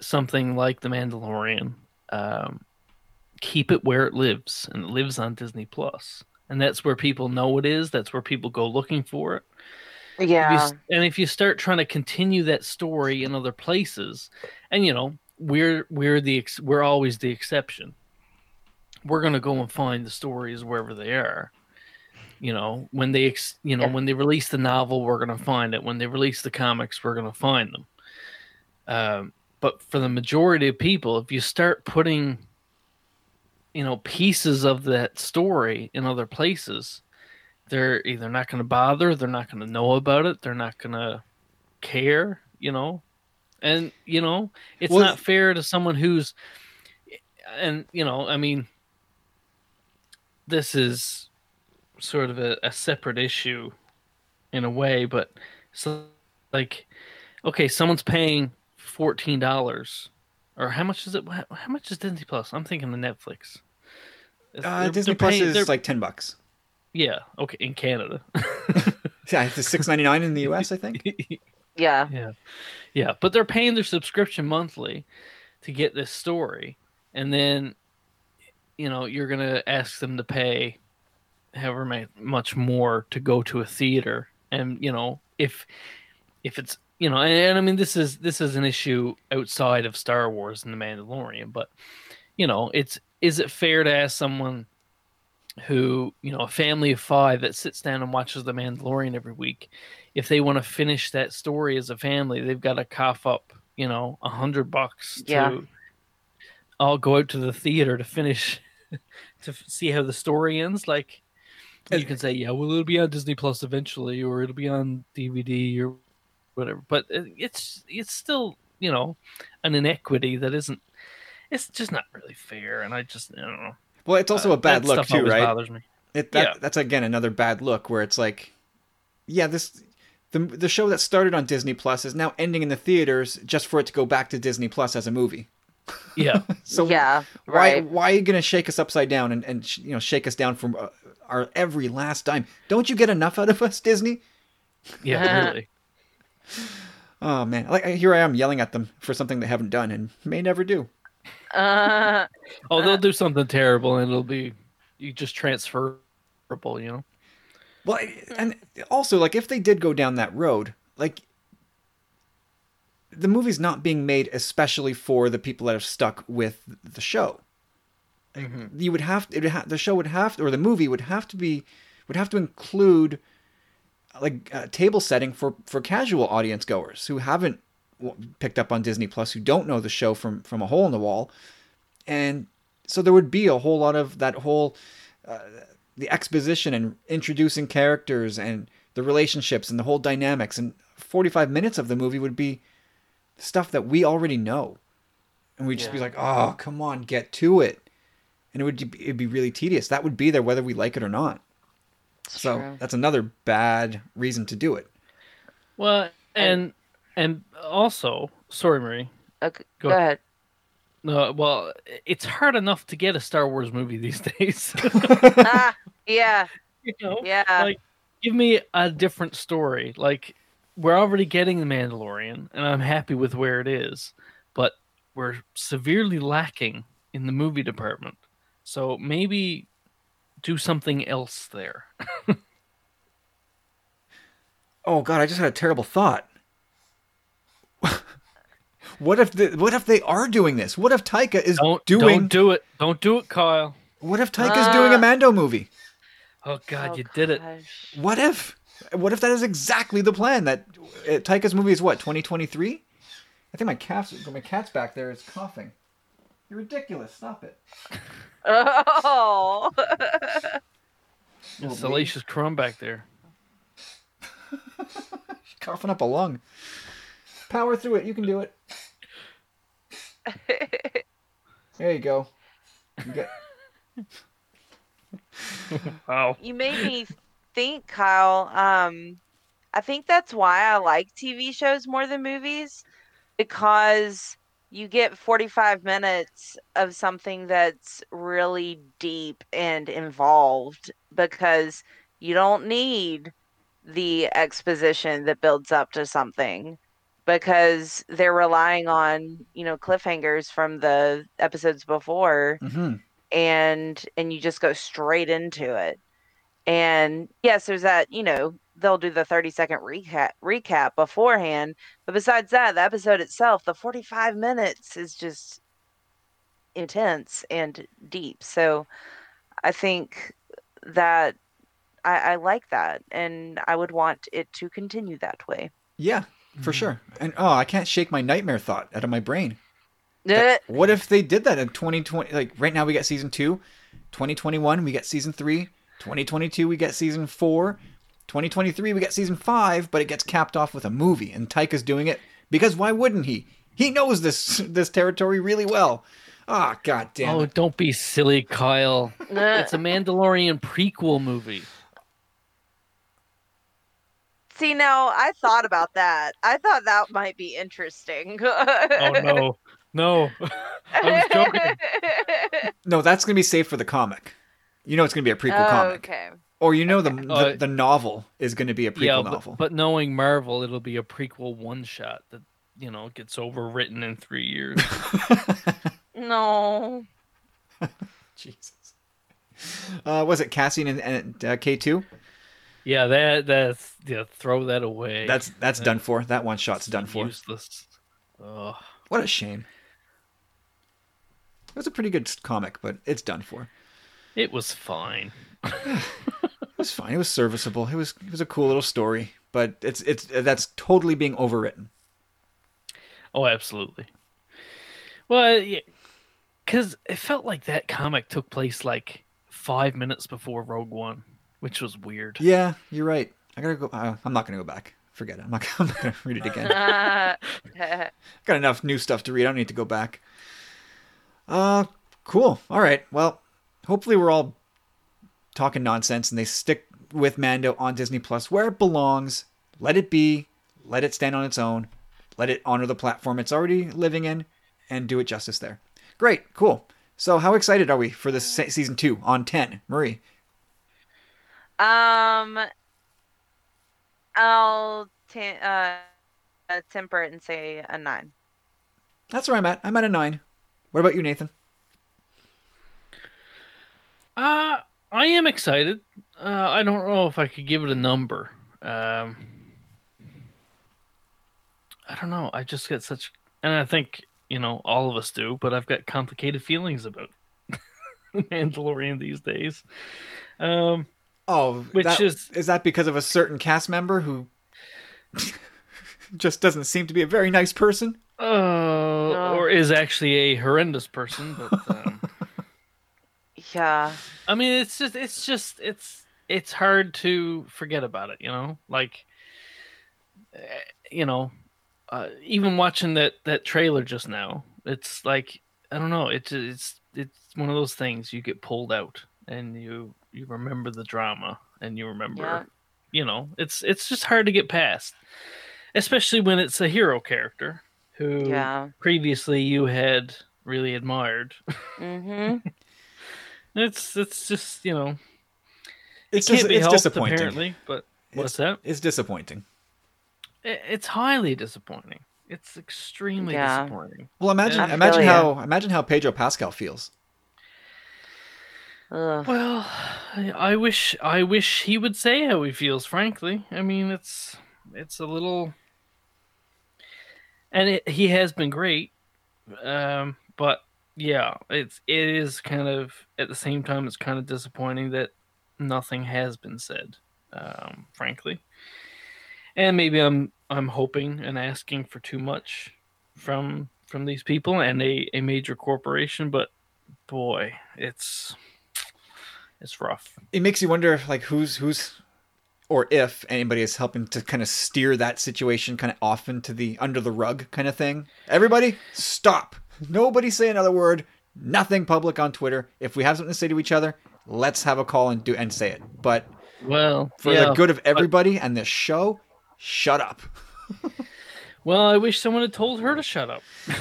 something like The Mandalorian. Um, keep it where it lives, and it lives on Disney Plus, and that's where people know it is. That's where people go looking for it. If you Yeah. and if you start trying to continue that story in other places, and you know we're we're the we're always the exception. We're gonna go and find the stories wherever they are. You know when they ex- you know Yeah. when they release the novel, we're gonna find it. When they release the comics, we're gonna find them. Um, but for the majority of people, if you start putting you know pieces of that story in other places they're either not going to bother they're not going to know about it they're not going to care you know and you know it's Well, not fair to someone who's and you know i mean this is sort of a, a separate issue in a way but so like okay someone's paying $14 or how much is it how how much is disney plus i'm thinking the netflix Uh, They're- Disney they're Plus paying- is they're- like ten bucks. yeah okay in canada *laughs* Yeah, it's six ninety nine in the U.S. I think. *laughs* Yeah. Yeah. Yeah. But they're paying their subscription monthly to get this story. And then, you know, you're going to ask them to pay however much more to go to a theater. And, you know, if, if it's, you know, and, and I mean, this is, this is an issue outside of Star Wars and The Mandalorian, but, you know, it's, is it fair to ask someone who, you know, a family of five that sits down and watches The Mandalorian every week, if they want to finish that story as a family, they've got to cough up, you know, a hundred bucks to Yeah. all go out to the theater to finish *laughs* to f- see how the story ends. Like you can say, yeah, well, it'll be on Disney Plus eventually, or it'll be on DVD or whatever. But it's it's still you know an inequity that isn't. It's just not really fair, and I just I don't know. Well, it's also Uh, a bad look too, right? Bothers me. It that Yeah. that's again another bad look where it's like, yeah, this the the show that started on Disney Plus is now ending in the theaters just for it to go back to Disney Plus as a movie. Yeah, *laughs* So yeah, why right. why are you gonna shake us upside down and and you know shake us down from uh, our every last dime? Don't you get enough out of us, Disney? yeah, *laughs* really. Oh man, like here I am yelling at them for something they haven't done and may never do. Uh, Oh, they'll do something terrible, and it'll be you just transferable, you know. Well, and also like if they did go down that road, like the movie's not being made especially for the people that are stuck with the show. You would have would ha- the show would have to, or the movie would have to be would have to include like uh, table setting for for casual audience goers who haven't w- picked up on Disney Plus who don't know the show from from a hole in the wall. And so there would be a whole lot of that whole the exposition and introducing characters and the relationships and the whole dynamics and 45 minutes of the movie would be stuff that we already know and we'd just be like oh come on get to it and it would it'd be really tedious that would be there whether we like it or not so true. that's another bad reason to do it Well, and and also, sorry, Marie. okay, Go go ahead. No, well, it's hard enough to get a Star Wars movie these *laughs* days. ah, yeah, *laughs* you know, yeah. like give me a different story. Like we're already getting the Mandalorian, and I'm happy with where it is, but we're severely lacking in the movie department. So maybe do something else there. *laughs* oh god i just had a terrible thought *laughs* what if the, what if they are doing this what if taika is Don't doing don't do it. Don't do it, Kyle. what if taika's uh, doing a mando movie Oh God, Oh, you did it. What if? What if that is exactly the plan? That uh, Taika's movie is what 2023? I think my cat's my cat's back there is coughing. You're ridiculous. Stop it. Oh, Little *laughs* Salacious crumb back there. She's *laughs* coughing up a lung. Power through it. You can do it. There you go. You get- *laughs* Wow. you made me think, Kyle. Um, I think that's why I like TV shows more than movies because you get 45 minutes of something that's really deep and involved because you don't need the exposition that builds up to something because they're relying on, you know, cliffhangers from the episodes before Mhm. and and you just go straight into it. And yes, there's that, you know, they'll do the 30 second recap recap beforehand, but besides that, the episode itself, the 45 minutes is just intense and deep. So I think that I, I like that and I would want it to continue that way. Yeah, for sure. And oh, I can't shake my nightmare thought out of my brain. Eh, That- what if they did that in 2020? Like right now we got season two, 2021 we get season three, 2022 we get season four, 2023 we get season five, but it gets capped off with a movie, and Taika's doing it because why wouldn't he? He knows this *laughs* this territory really well. Ah, god damn Oh, it! don't be silly, Kyle. *laughs* It's a Mandalorian prequel movie. See, now I thought about that. I thought that might be interesting. *laughs* Oh no, no. I was joking. No, that's gonna be safe for the comic. You know it's gonna be a prequel Oh, comic, okay. or you know the, the Uh, the novel is gonna be a prequel yeah, novel. but, but knowing Marvel, it'll be a prequel one shot that you know gets overwritten in three years. *laughs* No. *laughs* Jesus. Uh, was it Cassian and, and uh, K two? yeah, that that's yeah. Throw that away. That's that's done for. That one shot's done for. useless. Oh, What a shame. It was a pretty good comic, but it's done for. It was fine. It was fine. It was serviceable. It was it was a cool little story, but it's it's that's totally being overwritten. Oh, absolutely. Well, yeah, because it felt like that comic took place like five minutes before Rogue One, which was weird. Yeah, you're right. I gotta go. Uh, I'm not gonna go back. Forget it. I'm not, *laughs* I'm not gonna read it again. *laughs* Got enough new stuff to read. I don't need to go back. Uh, cool. All right. Well, hopefully we're all talking nonsense and they stick with Mando on Disney Plus where it belongs. Let it be. Let it stand on its own. Let it honor the platform it's already living in and do it justice there. Great. Cool. So, how excited are we for this se- season two on 10? Marie. um, I'll t- uh, uh, temper it and say a nine. That's where I'm at. I'm at a nine. What about you, Nathan? Uh, I am excited. Uh, I don't know if I could give it a number. Um, I don't know. I just get such, and I think you know all of us do, but I've got complicated feelings about *laughs* Mandalorian these days. Um, Oh, Which that- is- is that because of a certain cast member who *laughs* just doesn't seem to be a very nice person? uh, or is actually a horrendous person, but um, Yeah. I mean, it's just, it's just, it's, it's hard to forget about it, you know. Like, eh, you know, uh, even watching that that trailer just now, it's like I don't know. It's it's it's one of those things you get pulled out and you you remember the drama and you remember, Yeah. you know, it's it's just hard to get past, especially when it's a hero character who Yeah. previously you had really admired. Mm-hmm. *laughs* It's it's just you know It's can't dis- be it's helped disappointing. apparently. But what's that? It's disappointing. I- It's highly disappointing. It's extremely Yeah. disappointing. Well, imagine I feel imagine ya. how imagine how Pedro Pascal feels. Ugh. Well, I I wish I wish he would say how he feels. Frankly, I mean it's it's a little, and it, he has been great. Um, but yeah, it's it is kind of at the same time it's kind of disappointing that nothing has been said. Um, frankly, and maybe I'm I'm hoping and asking for too much from from these people and a, a major corporation, but boy, it's it's rough. It makes you wonder, like who's who's, or if anybody is helping to kind of steer that situation kind of off into the under the rug kind of thing. Everybody, stop! Nobody say another word. Nothing public on Twitter. If we have something to say to each other, let's have a call and do and say it. But Well, for yeah, the good of everybody and this show, shut up. *laughs* Well, I wish someone had told her to shut up. *laughs*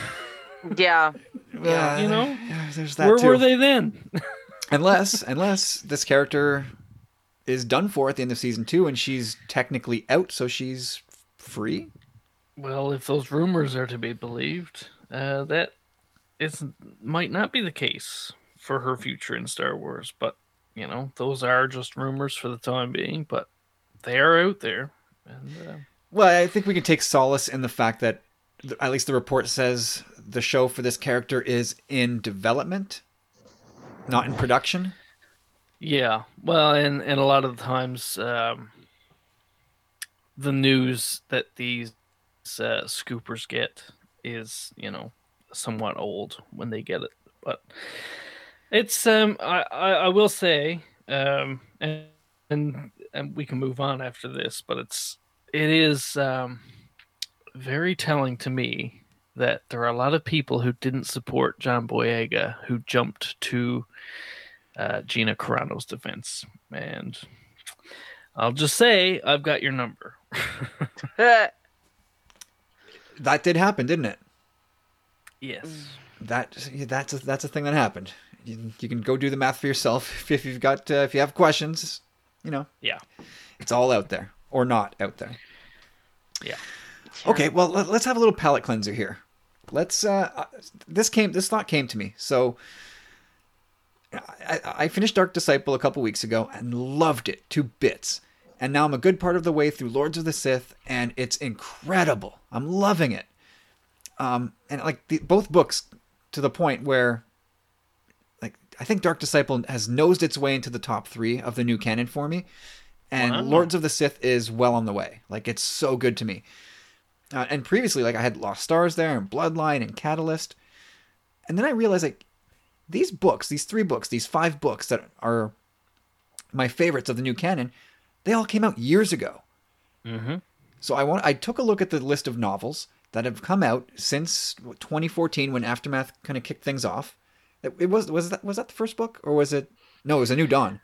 Yeah. Yeah, you know, yeah, there's that Where too. were they then? *laughs* unless unless this character is done for at the end of season two and she's technically out so she's free well, if those rumors are to be believed, uh, that is might not be the case for her future in Star Wars. But you know, those are just rumors for the time being. But they are out there, and uh, well i think we can take solace in the fact that at least the report says the show for this character is in development not in production Yeah, well, and and a lot of the times, um, the news that these uh, scoopers get is, you know, somewhat old when they get it. But it's, um, I I, I will say, um, and, and and we can move on after this, but it's it is um, very telling to me that there are a lot of people who didn't support John Boyega who jumped to uh, Gina Carano's defense. And I'll just say, I've got your number. *laughs* *laughs* that did happen didn't it yes. that that's a, that's a thing that happened you, you can go do the math for yourself *laughs* if you've got uh, if you have questions you know Yeah. it's all out there or not out there Yeah. Okay, well let- let's have a little palate cleanser here. Let's. Uh, uh, this came. This thought came to me. So, I, I finished Dark Disciple a couple weeks ago and loved it to bits. And now I'm a good part of the way through Lords of the Sith, and it's incredible. I'm loving it. Um, and like the, both books, to the point where, like, I think Dark Disciple has nosed its way into the top three of the new canon for me, and Wow. Lords of the Sith is well on the way. Like, it's so good to me. Uh, and previously, like I had Lost Stars there, and Bloodline, and Catalyst, and then I realized like these books, these three books, these five books that are my favorites of the new canon, they all came out years ago. Mm-hmm. So I want I took a look at the list of novels that have come out since 2014 when Aftermath kind of kicked things off. It, it was was that was that the first book or was it no, it was a new dawn.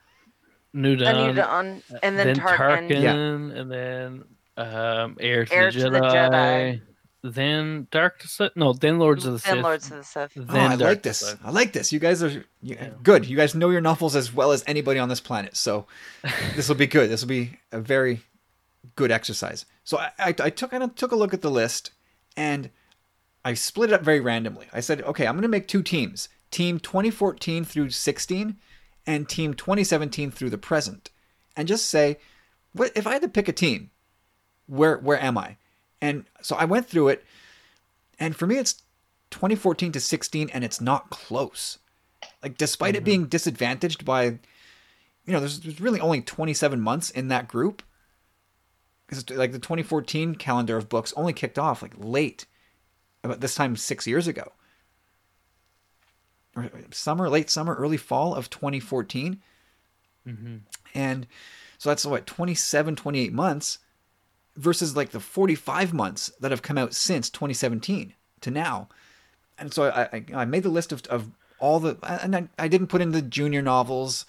New Dawn, need to un- and then, then Tarkin. Tarkin, Yeah. and then um, Heir to, Heir the, to the Jedi, Jedi. then Dark to Sith. No, then Lords of the Then Sith. Lords of the Sith. Oh, I Dark like this. Sith. I like this. You guys are you, good. You guys know your novels as well as anybody on this planet. So *laughs* this will be good. This will be a very good exercise. So I, I, I took kind of took a look at the list and I split it up very randomly. I said, okay, I'm going to make two teams: Team 2014 through 16, and Team 2017 through the present, and just say, what if I had to pick a team? Where where am I? And so I went through it, and for me, it's 2014 to 16, and it's not close. Like despite it mm-hmm. being disadvantaged by, you know, there's, there's really only 27 months in that group. Because like the 2014 calendar of books only kicked off like late, about this time six years ago. Summer, late summer, early fall of 2014. And so that's what 27, 28 months versus like the 45 months that have come out since 2017 to now. And so I, I, I made the list of, of all the, and I, I didn't put in the junior novels.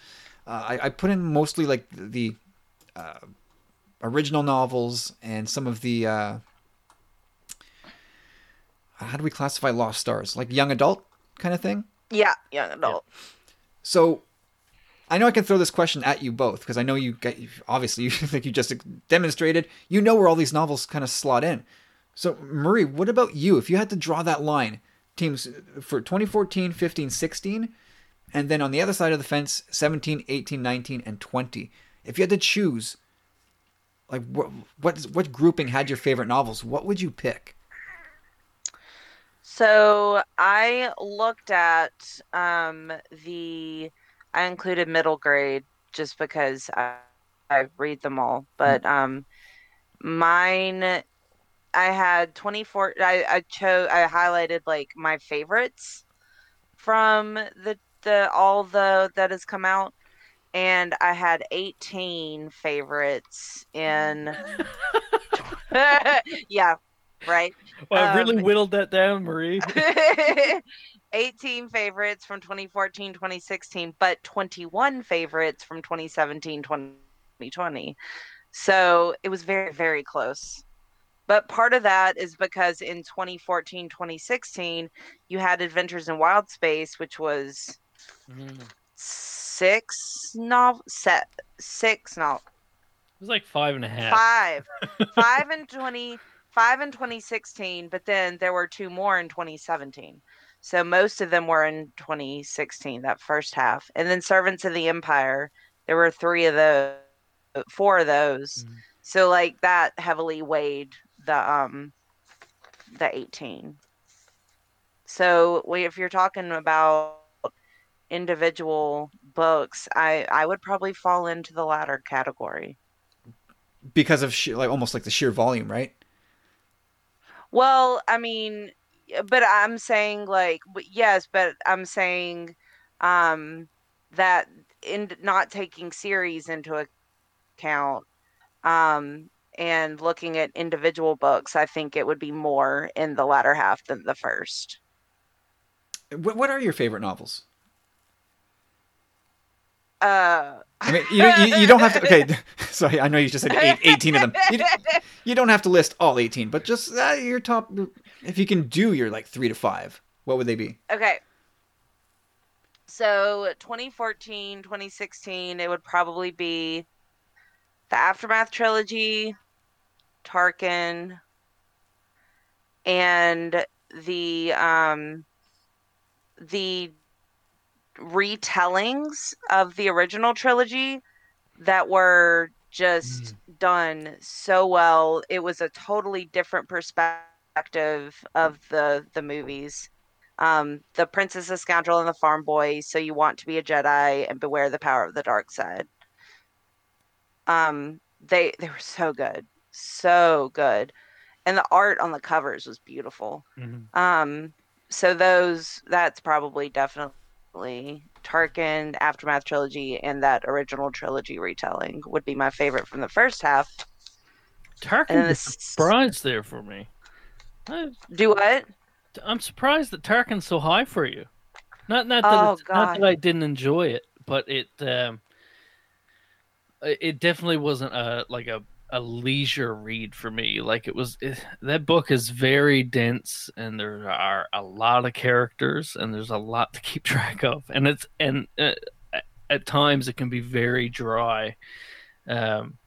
Uh, I, I put in mostly like the uh, original novels and some of the, uh, how do we classify Lost Stars? Like young adult kind of thing? Yeah, young adult. So I know I can throw this question at you both because I know you get obviously *laughs* you think you just demonstrated you know where all these novels kind of slot in. So Marie, what about you? If you had to draw that line, teams for 2014, 15, 16, and then on the other side of the fence, 17, 18, 19, and 20. If you had to choose, like what what what grouping had your favorite novels? What would you pick? So I looked at um, the. I included middle grade just because I, I read them all, but um, mine. I had 24. I I chose. I highlighted like my favorites from the the all the that has come out, and I had 18 favorites in. *laughs* *laughs* yeah, right. Well, I really Um, whittled that down, Marie. *laughs* 18 favorites from 2014 2016 but 21 favorites from 2017 2020 so it was very very close but part of that is because in 2014 2016 you had adventures in wild space which was Mhm. Six novel set six novel It was like five and a half. five. *laughs* Five in 20 five in 2016 but then there were two more in 2017 so most of them were in 2016 that first half. And then servants of the empire there were three of those four of those. Mhm. so like that heavily weighed the um the 18 so we- if you're talking about individual books i i would probably fall into the latter category Because of like almost like the sheer volume, right? Well, I mean, but I'm saying like yes, but I'm saying um that in not taking series into account um and looking at individual books, I think it would be more in the latter half than the first. What, what are your favorite novels? Uh I mean, you, you, you don't have to. Okay, *laughs* *laughs* sorry, I know you just said eight, 18 of them. You, you don't have to list all 18, but just uh, your top. If you can do your like three to five, what would they be? Okay. So 2014, 2016, it would probably be the Aftermath trilogy, Tarkin, and the um the retellings of the original trilogy that were just done so well. It was a totally different perspective of the the movies um, the princess, the scoundrel, and the farm boy. So you want to be a Jedi and beware the power of the dark side. Um, they they were so good, so good, and the art on the covers was beautiful. Mhm. Um, so those that's probably definitely Tarkin, Aftermath trilogy, and that original trilogy retelling would be my favorite from the first half. Tarkin this- surprised there for me. I, Do what? I'm surprised that Tarkin's so high for you. Not not that Oh, not that I didn't enjoy it, but it um, it definitely wasn't a like a a leisure read for me. Like it was it, that book is very dense, and there are a lot of characters, and there's a lot to keep *laughs* track of, and it's and uh, at- times it can be very dry. Um,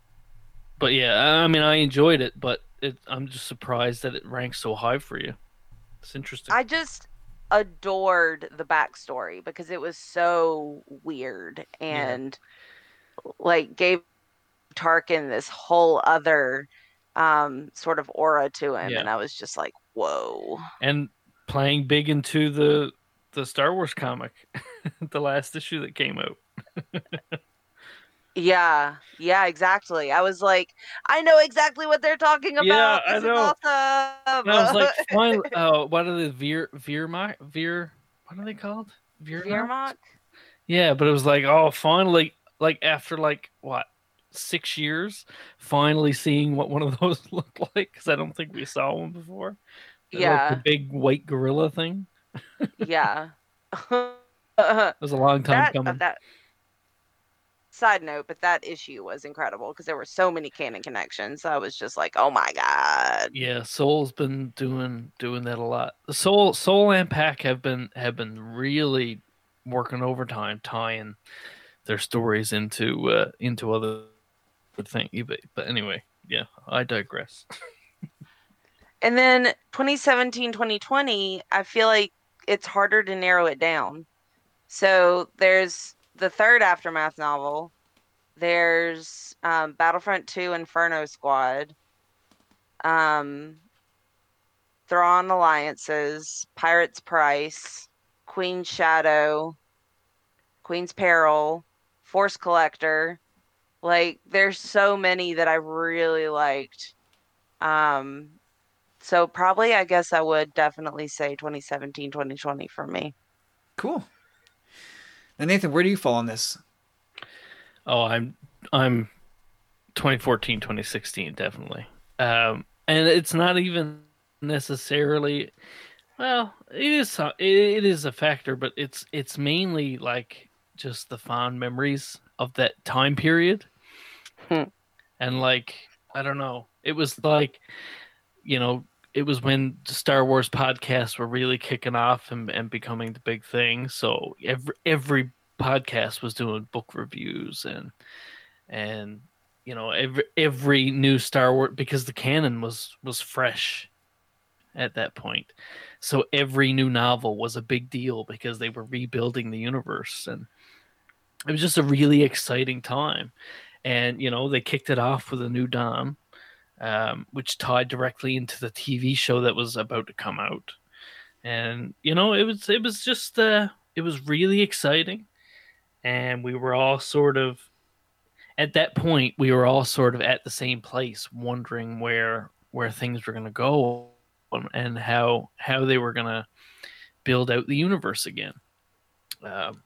but yeah, I mean, I enjoyed it, but it, I'm just surprised that it ranks so high for you. It's interesting. I just adored the backstory because it was so weird and like gave Tarkin this whole other um sort of aura to him Yeah. and I was just like, whoa. and playing big into the the Star Wars comic, *laughs* the last issue that came out. *laughs* Yeah, yeah, exactly. I was like, I know exactly what they're talking about. Yeah, I this know. is awesome. And I was like, *laughs* finally, uh, what are the Veer Veer Veer? What are they called? Veer Veermok? Yeah, but it was like, oh, finally, like after like what six years, finally seeing what one of *laughs* those looked like because I don't think we saw one before. They're like Yeah, the big white gorilla thing. yeah. *laughs* *laughs* It was a long time that, uh, coming. that side note, but that issue was incredible because there were so many canon connections. I was just like, oh my god. Yeah, Soule's been doing doing that a lot. Soule Soule and Pak have been have been really working overtime tying their stories into uh, into other things. But, but anyway, yeah, I digress. *laughs* And then 2017, 2020, I feel like it's harder to narrow it down. So there's the third Aftermath novel. There's um, Battlefront 2 Inferno Squad. Um, Thrawn Alliances, Pirate's Price, Queen's Shadow, Queen's Peril, Force Collector. Like, there's so many that I really liked. Um, so probably I guess I would definitely say 2017, 2020 for me. Cool. Now, Nathan, where do you fall on this? Oh, I'm I'm 2014, 2016 definitely. Um and it's not even necessarily well, it is so- it, it is a factor, but it's it's mainly like just the fond memories of that time period. Hmm. And like I don't know, it was like you know, it was when the Star Wars podcasts were really kicking off and, and becoming the big thing. So every every podcast was doing book reviews and and you know every every new Star Wars because the canon was was fresh at that point. So every new novel was a big deal because they were rebuilding the universe and it was just a really exciting time. And you know, they kicked it off with a new Dawn um, which tied directly into the TV show that was about to come out. And you know, it was it was just uh, it was really exciting, and we were all sort of at that point we were all sort of at the same place, wondering where where things were going to go and- and how how they were going to build out the universe again. Um,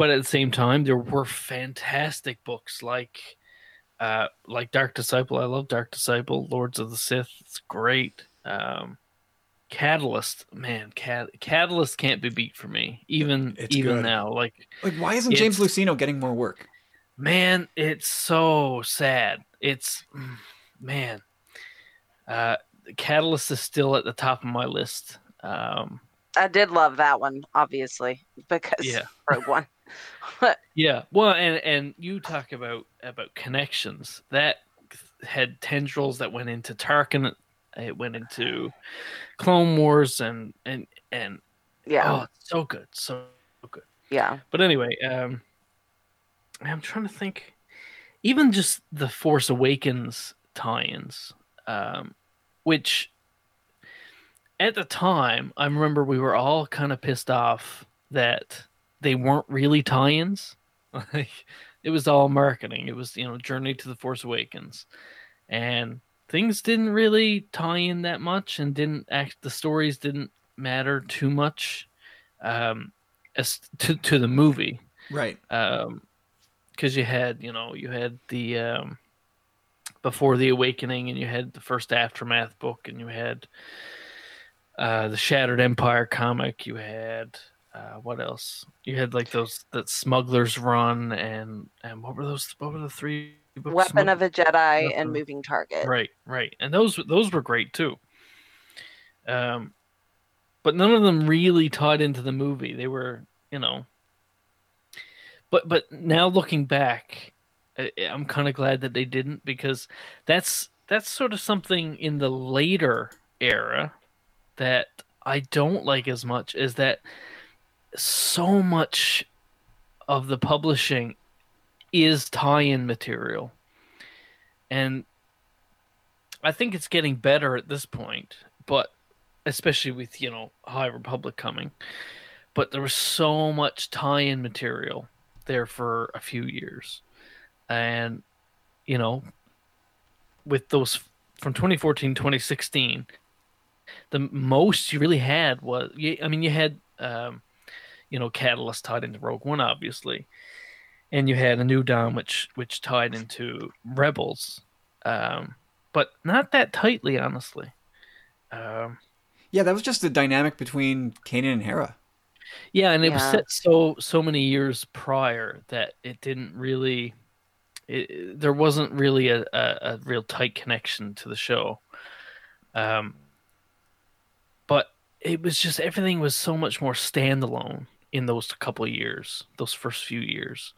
but at the same time, there were fantastic books like uh, like Dark Disciple. I love Dark Disciple. Lords of the Sith. It's great. Um, Catalyst, man, Cat- Catalyst can't be beat for me. Even It's even good. now, like Like, why isn't James Luceno getting more work? man, it's so sad. It's mm, man, uh, Catalyst is still at the top of my list. Um, I did love that one, obviously, because Yeah. *laughs* Rogue One. Yeah, well, and and you talk about about connections that had tendrils that went into Tarkin, it went into Clone Wars, and and and yeah, oh, so good, so good. yeah. But anyway, um, I'm trying to think. Even just the Force Awakens tie-ins, um, which at the time I remember we were all kind of pissed off that they weren't really tie-ins. *laughs* Like it was all marketing. It was you know Journey to the Force Awakens, and things didn't really tie in that much, and didn't act. The stories didn't matter too much. Um, as to to the movie Right. um because you had you know you had the um before the Awakening, and you had the first Aftermath book, and you had uh, the Shattered Empire comic. You had uh, what else? You had like those that Smugglers Run, and and what were those? What were the three? Books? Weapon of a Jedi Weapon and Moving Target. Right, right, and those those were great too. Um, but none of them really tied into the movie. They were, you know. But but now looking back, I, I'm kind of glad that they didn't because that's that's sort of something in the later era that I don't like as much is that so much of the publishing is tie-in material. And I think it's getting better at this point, but especially with, you know, High Republic coming. But there was so much tie-in material there for a few years. And you know, with those from 2014 2016 the most you really had was i mean you had um you know catalyst tied into rogue one obviously. And you had a new dawn which which tied into rebels. Um but not that tightly honestly. Um Yeah, that was just the dynamic between Kanan and Hera. yeah and it was set so so many years prior that it didn't really it, there wasn't really a, a, a real tight connection to the show. Um but it was just everything was so much more standalone in those couple years those first few years.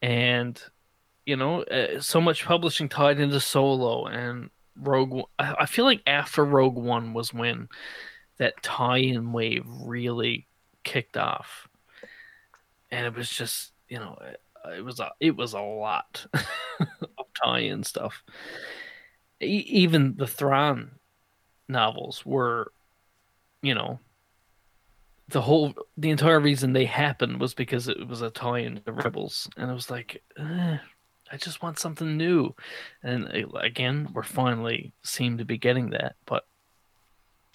And you know uh, so much publishing tied into solo and rogue i feel like after rogue one was when that tie-in wave really kicked off. And it was just you know it, it was a it was a lot *laughs* of tie-in stuff. E- even the Thrawn novels were you know the whole the entire reason they happened was because it was a tie-in to rebels. And it was like eh, i just want something new. And again we're finally seem to be getting that but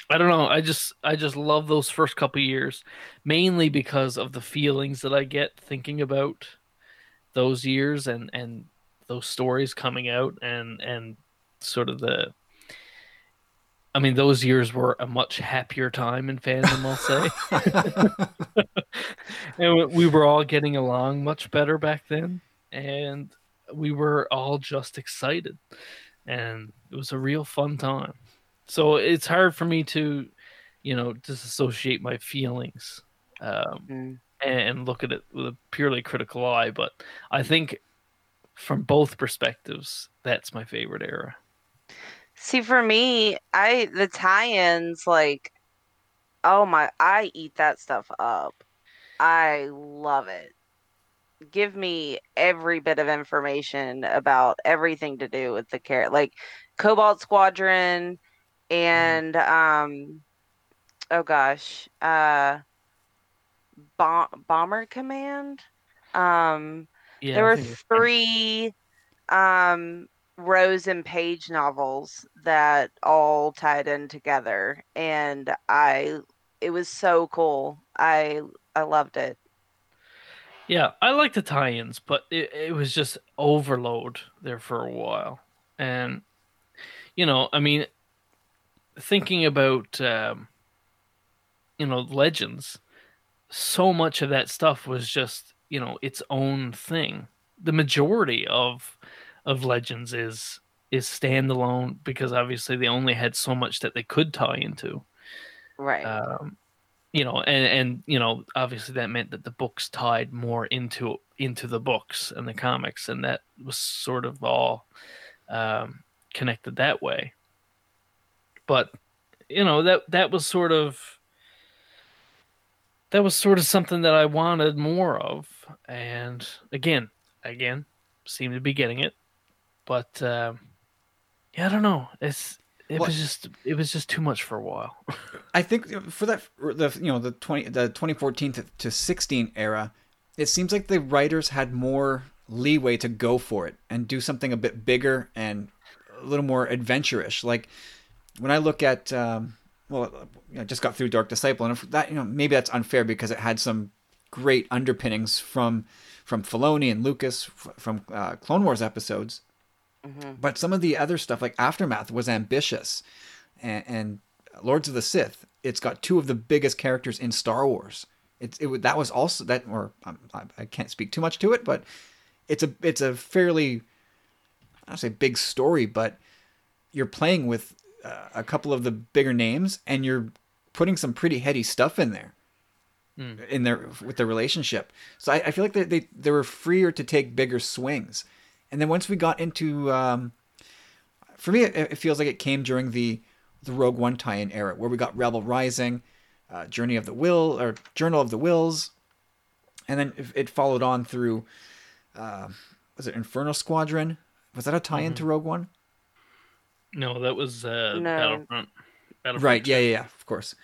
i don't know. I just i just love those first couple years mainly because of the feelings that i get thinking about those years and and those stories coming out and and sort of the I mean, those years were a much happier time in fandom, I'll say. *laughs* *laughs* and we- we were all getting along much better back then, and we were all just excited, and it was a real fun time. So it's hard for me to, you know, disassociate my feelings um, Mm. and look at it with a purely critical eye. But I think from both perspectives, that's my favorite era. See, for me, I the tie-ins like, oh my, I eat that stuff up. I love it. Give me every bit of information about everything to do with the character, like Cobalt Squadron, and um, oh gosh, uh, Bom- Bomber Command. Um, Yeah, there were three um Rose and Paige novels that all tied in together and I it was so cool. I I loved it. Yeah, I like the tie-ins, but it, it was just overload there for a while, and you know, I mean, thinking about um, you know legends, so much of that stuff was just you know its own thing. The majority of of legends is is standalone because obviously they only had so much that they could tie into Right. um, you know, and and you know, obviously that meant that the books tied more into into the books and the comics, and that was sort of all um, connected that way. But you know that that was sort of that was sort of something that I wanted more of, and again, again, seem to be getting it, but um, yeah, I don't know. It's it Well- was just it was just too much for a while. *laughs* I think for that the you know the twenty the twenty fourteen to, to sixteen era, it seems like the writers had more leeway to go for it and do something a bit bigger and a little more adventurous. Like when I look at um, well, you know, I just got through Dark Disciple, and that you know maybe that's unfair because it had some great underpinnings from from Filoni and Lucas from uh, Clone Wars episodes. Hmm but some of the other stuff like aftermath was ambitious. And, and lords of the sith it's got two of the biggest characters in star wars. It's it, that was also that or um, I, I can't speak too much to it but it's a it's a fairly i don't say big story but you're playing with uh, a couple of the bigger names and you're putting some pretty heady stuff in there. In their with their relationship. So I, I feel like they, they they were freer to take bigger swings. And then once we got into, um, for me, it, it feels like it came during the the Rogue One tie-in era, where we got Rebel Rising, uh, Journey of the Will or Journal of the Whills, and then it, it followed on through, uh, was it Inferno Squadron? Was that a tie-in to Rogue One? No, that was uh, No. Battlefront. Battlefront Right. Yeah. Yeah. Yeah. Of course.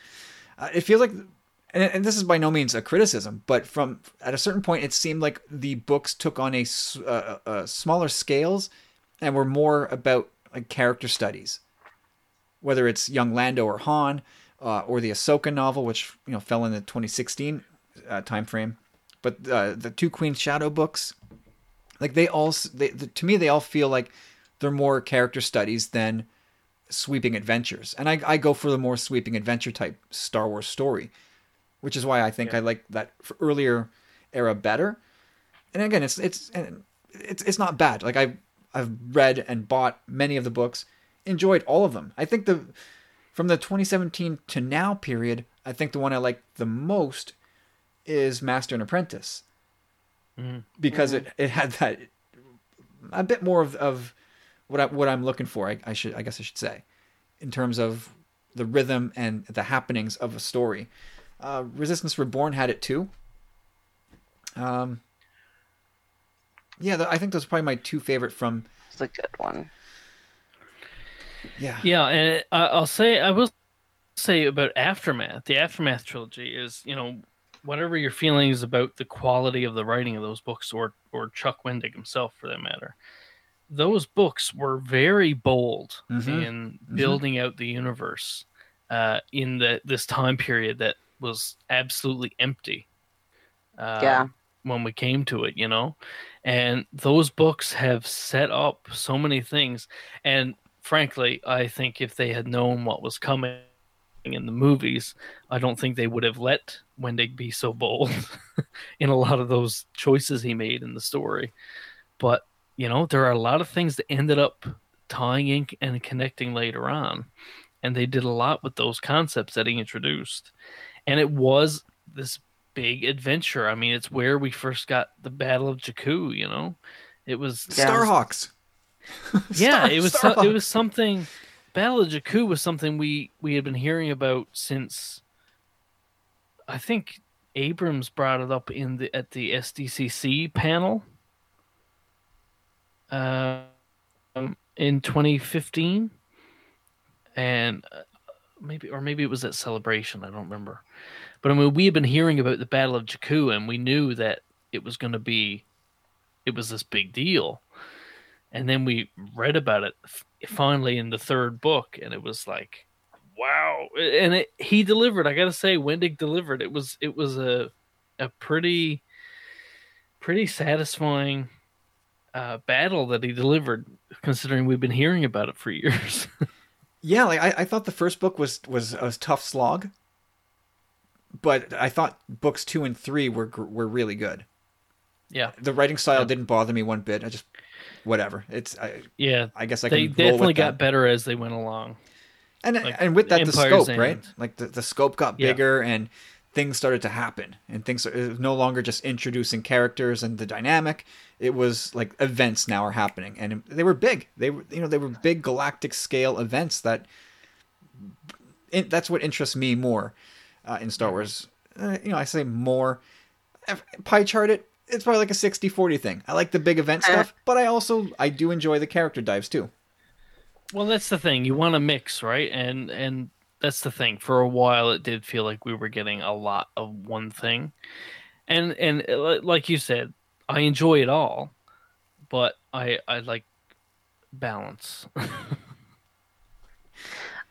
Uh, it feels like, and, and this is by no means a criticism, but from at a certain point, it seemed like the books took on a, uh, uh, smaller scales and were more about like character studies, whether it's young Lando or Han, uh, or the Ahsoka novel, which you know fell in the 2016 uh, time frame, but uh, the two Queen Shadow books, like they all, they, the, to me, they all feel like they're more character studies than sweeping adventures. And I, I go for the more sweeping adventure type Star Wars story, which is why I think I like that earlier era better. And again, it's it's it's it's not bad. Like I I've read and bought many of the books, enjoyed all of them. I think the from the 2017 to now period, I think the one I like the most is Master and Apprentice. Mm-hmm. Because mm-hmm. it, it had that a bit more of, of what I what I'm looking for. I, I should I guess I should say, in terms of the rhythm and the happenings of a story. Uh, Resistance Reborn had it too. Um, yeah, th- I think those are probably my two favorite from. It's a good one. Yeah, Yeah, and I- I'll say I will say about Aftermath. The Aftermath trilogy is, you know, whatever your feelings about the quality of the writing of those books, or or Chuck Wendig himself, for that matter, those books were very bold Mhm. in building out the universe uh, in the this time period that was absolutely empty. Uh, Yeah. When we came to it, you know, and those books have set up so many things, and frankly, I think if they had known what was coming in the movies, I don't think they would have let Wendig be so bold *laughs* in a lot of those choices he made in the story. But, you know, there are a lot of things that ended up tying in and connecting later on. And they did a lot with those concepts that he introduced. And it was this big adventure. I mean, it's where we first got the Battle of Jakku, you know? It was Yeah. Starhawks. *laughs* yeah, Star- it was so, it was something. Battle of Jakku was something we we had been hearing about since. I think Abrams brought it up in the at the SDCC panel. Um, in 2015, and uh, maybe or maybe it was at Celebration. I don't remember, but I mean we had been hearing about the Battle of Jakku, and we knew that it was going to be, it was this big deal. And then we read about it finally in the third book and it was like wow. And it, he delivered i gotta say wendig delivered. It was it was a a pretty pretty satisfying uh, battle that he delivered considering we've been hearing about it for *laughs* years Yeah, like I, I thought the first book was was a tough slog, but I thought books two and three were were really good. yeah The writing style Yeah. didn't bother me one bit. I just whatever. It's I, yeah I guess I they definitely got that. better as they went along and like, and with that the Empire's scope right like the, the scope got Yeah. bigger and things started to happen and things it was no longer just introducing characters and the dynamic. It was like events now are happening and they were big. They were you know they were big galactic scale events that it, that's what interests me more uh, in star wars. Uh, you know i say more. Pie chart it it's probably like a 60 40 thing. I like the big event stuff but i also i do enjoy the character dives too. Well, that's the thing. You want to mix, right? And and that's the thing. For a while, it did feel like we were getting a lot of one thing, and and uh, like you said, I enjoy it all, but I I like balance. *laughs*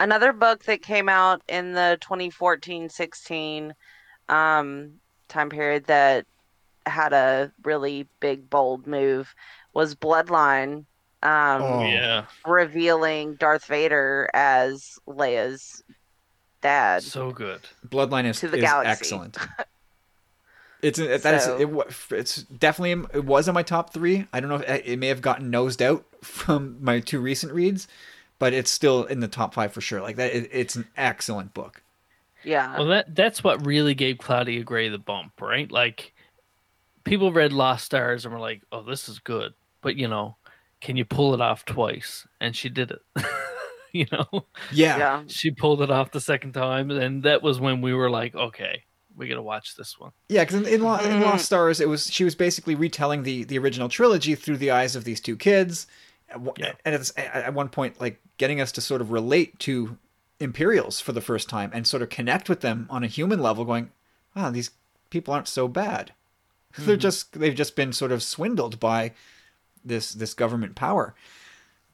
Another book that came out in the 2014-16 um, time period that had a really big bold move was Bloodline um, Oh. Yeah, revealing Darth Vader as Leia's dad. so good. Bloodline is, To the is galaxy. excellent. *laughs* It's that is So- it, it's definitely it was in my top three. I don't know if it may have gotten nosed out from my two recent reads, but it's still in the top five for sure. Like that, it, it's an excellent book. Yeah. Well, that that's what really gave Claudia Gray the bump, right? Like, people read Lost Stars and were like, "Oh, this is good," but you know, can you pull it off twice? And she did it. *laughs* *laughs* you know, Yeah, yeah. she pulled it off the second time, and that was when we were like, "Okay, we gotta watch this one." Yeah, because in, in, Lo- in Mhm. Lost Stars, it was she was basically retelling the the original trilogy through the eyes of these two kids, and Yeah. and at, at at one point, like getting us to sort of relate to Imperials for the first time and sort of connect with them on a human level, going, "Wow, these people aren't so bad. *laughs* They're just they've just been sort of swindled by this this government power."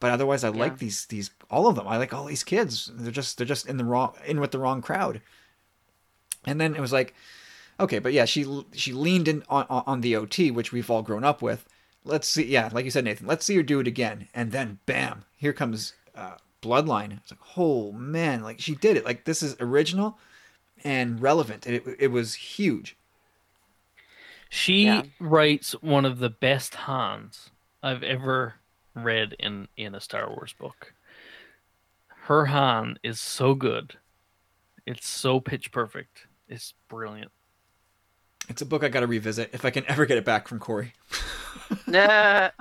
But otherwise, I like these these all of them. I like all these kids. They're just they're just in the wrong in with the wrong crowd. And then it was like, okay, but yeah, she she leaned in on on the OT, which we've all grown up with. Let's see, yeah, like you said, Nathan. Let's see her do it again, and then bam, here comes uh, Bloodline. It's like, oh man, like she did it. Like this is original and relevant, and it it was huge. She Yeah. writes one of the best Hans I've ever read in in a Star Wars book. Her Han is so good. It's so pitch perfect. It's brilliant. It's a book I got to revisit if I can ever get it back from Corey. Yeah. *laughs*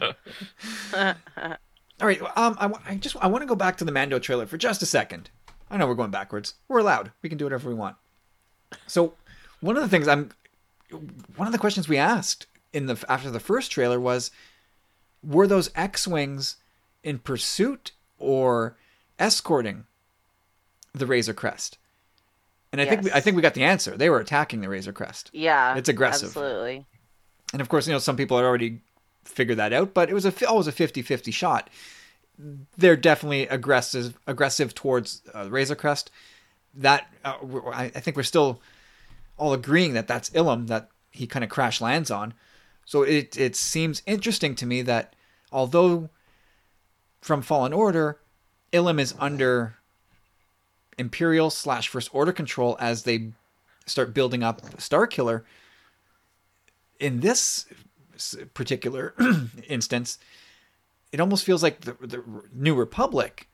*laughs* All right, um, I, wa- I just I want to go back to the Mando trailer for just a second. I know we're going backwards. We're allowed. We can do whatever we want. So, one of the things I'm, one of the questions we asked in the after the first trailer was, were those X-wings in pursuit or escorting the Razor Crest? And I think we, I think we got the answer. They were attacking the Razor Crest. yeah. It's aggressive. Absolutely. And of course, you know, some people had already figured that out, but it was a, always a 50-50 shot. They're definitely aggressive aggressive towards uh, Razor Crest. That uh, I, I think we're still all agreeing that that's Ilum that he kind of crash lands on. So it it seems interesting to me that although from Fallen Order, Ilum is under Imperial slash First Order control as they start building up Starkiller in this particular *clears throat* instance, it almost feels like the, the New Republic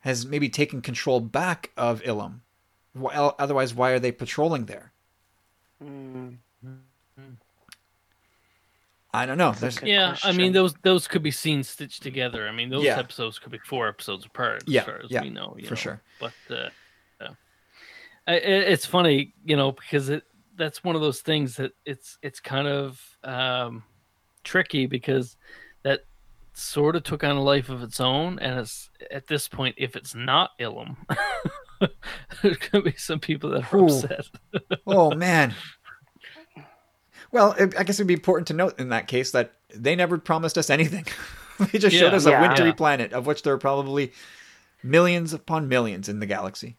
has maybe taken control back of Ilum. Otherwise, why are they patrolling there? Mm. I don't know. There's, yeah, I mean those those could be scenes stitched together. I mean those Yeah. episodes could be four episodes apart as Yeah, far as yeah, we know. you for know. sure. But uh, yeah. I, it's funny, you know, because it that's one of those things that it's it's kind of um, tricky because that sort of took on a life of its own, and it's at this point, if it's not Ilum, *laughs* there's gonna be some people that are Ooh. upset. *laughs* oh man. Well, it, I guess it'd be important to note in that case that they never promised us anything. *laughs* they just showed Yeah. us a wintry Yeah. planet, of which there are probably millions upon millions in the galaxy.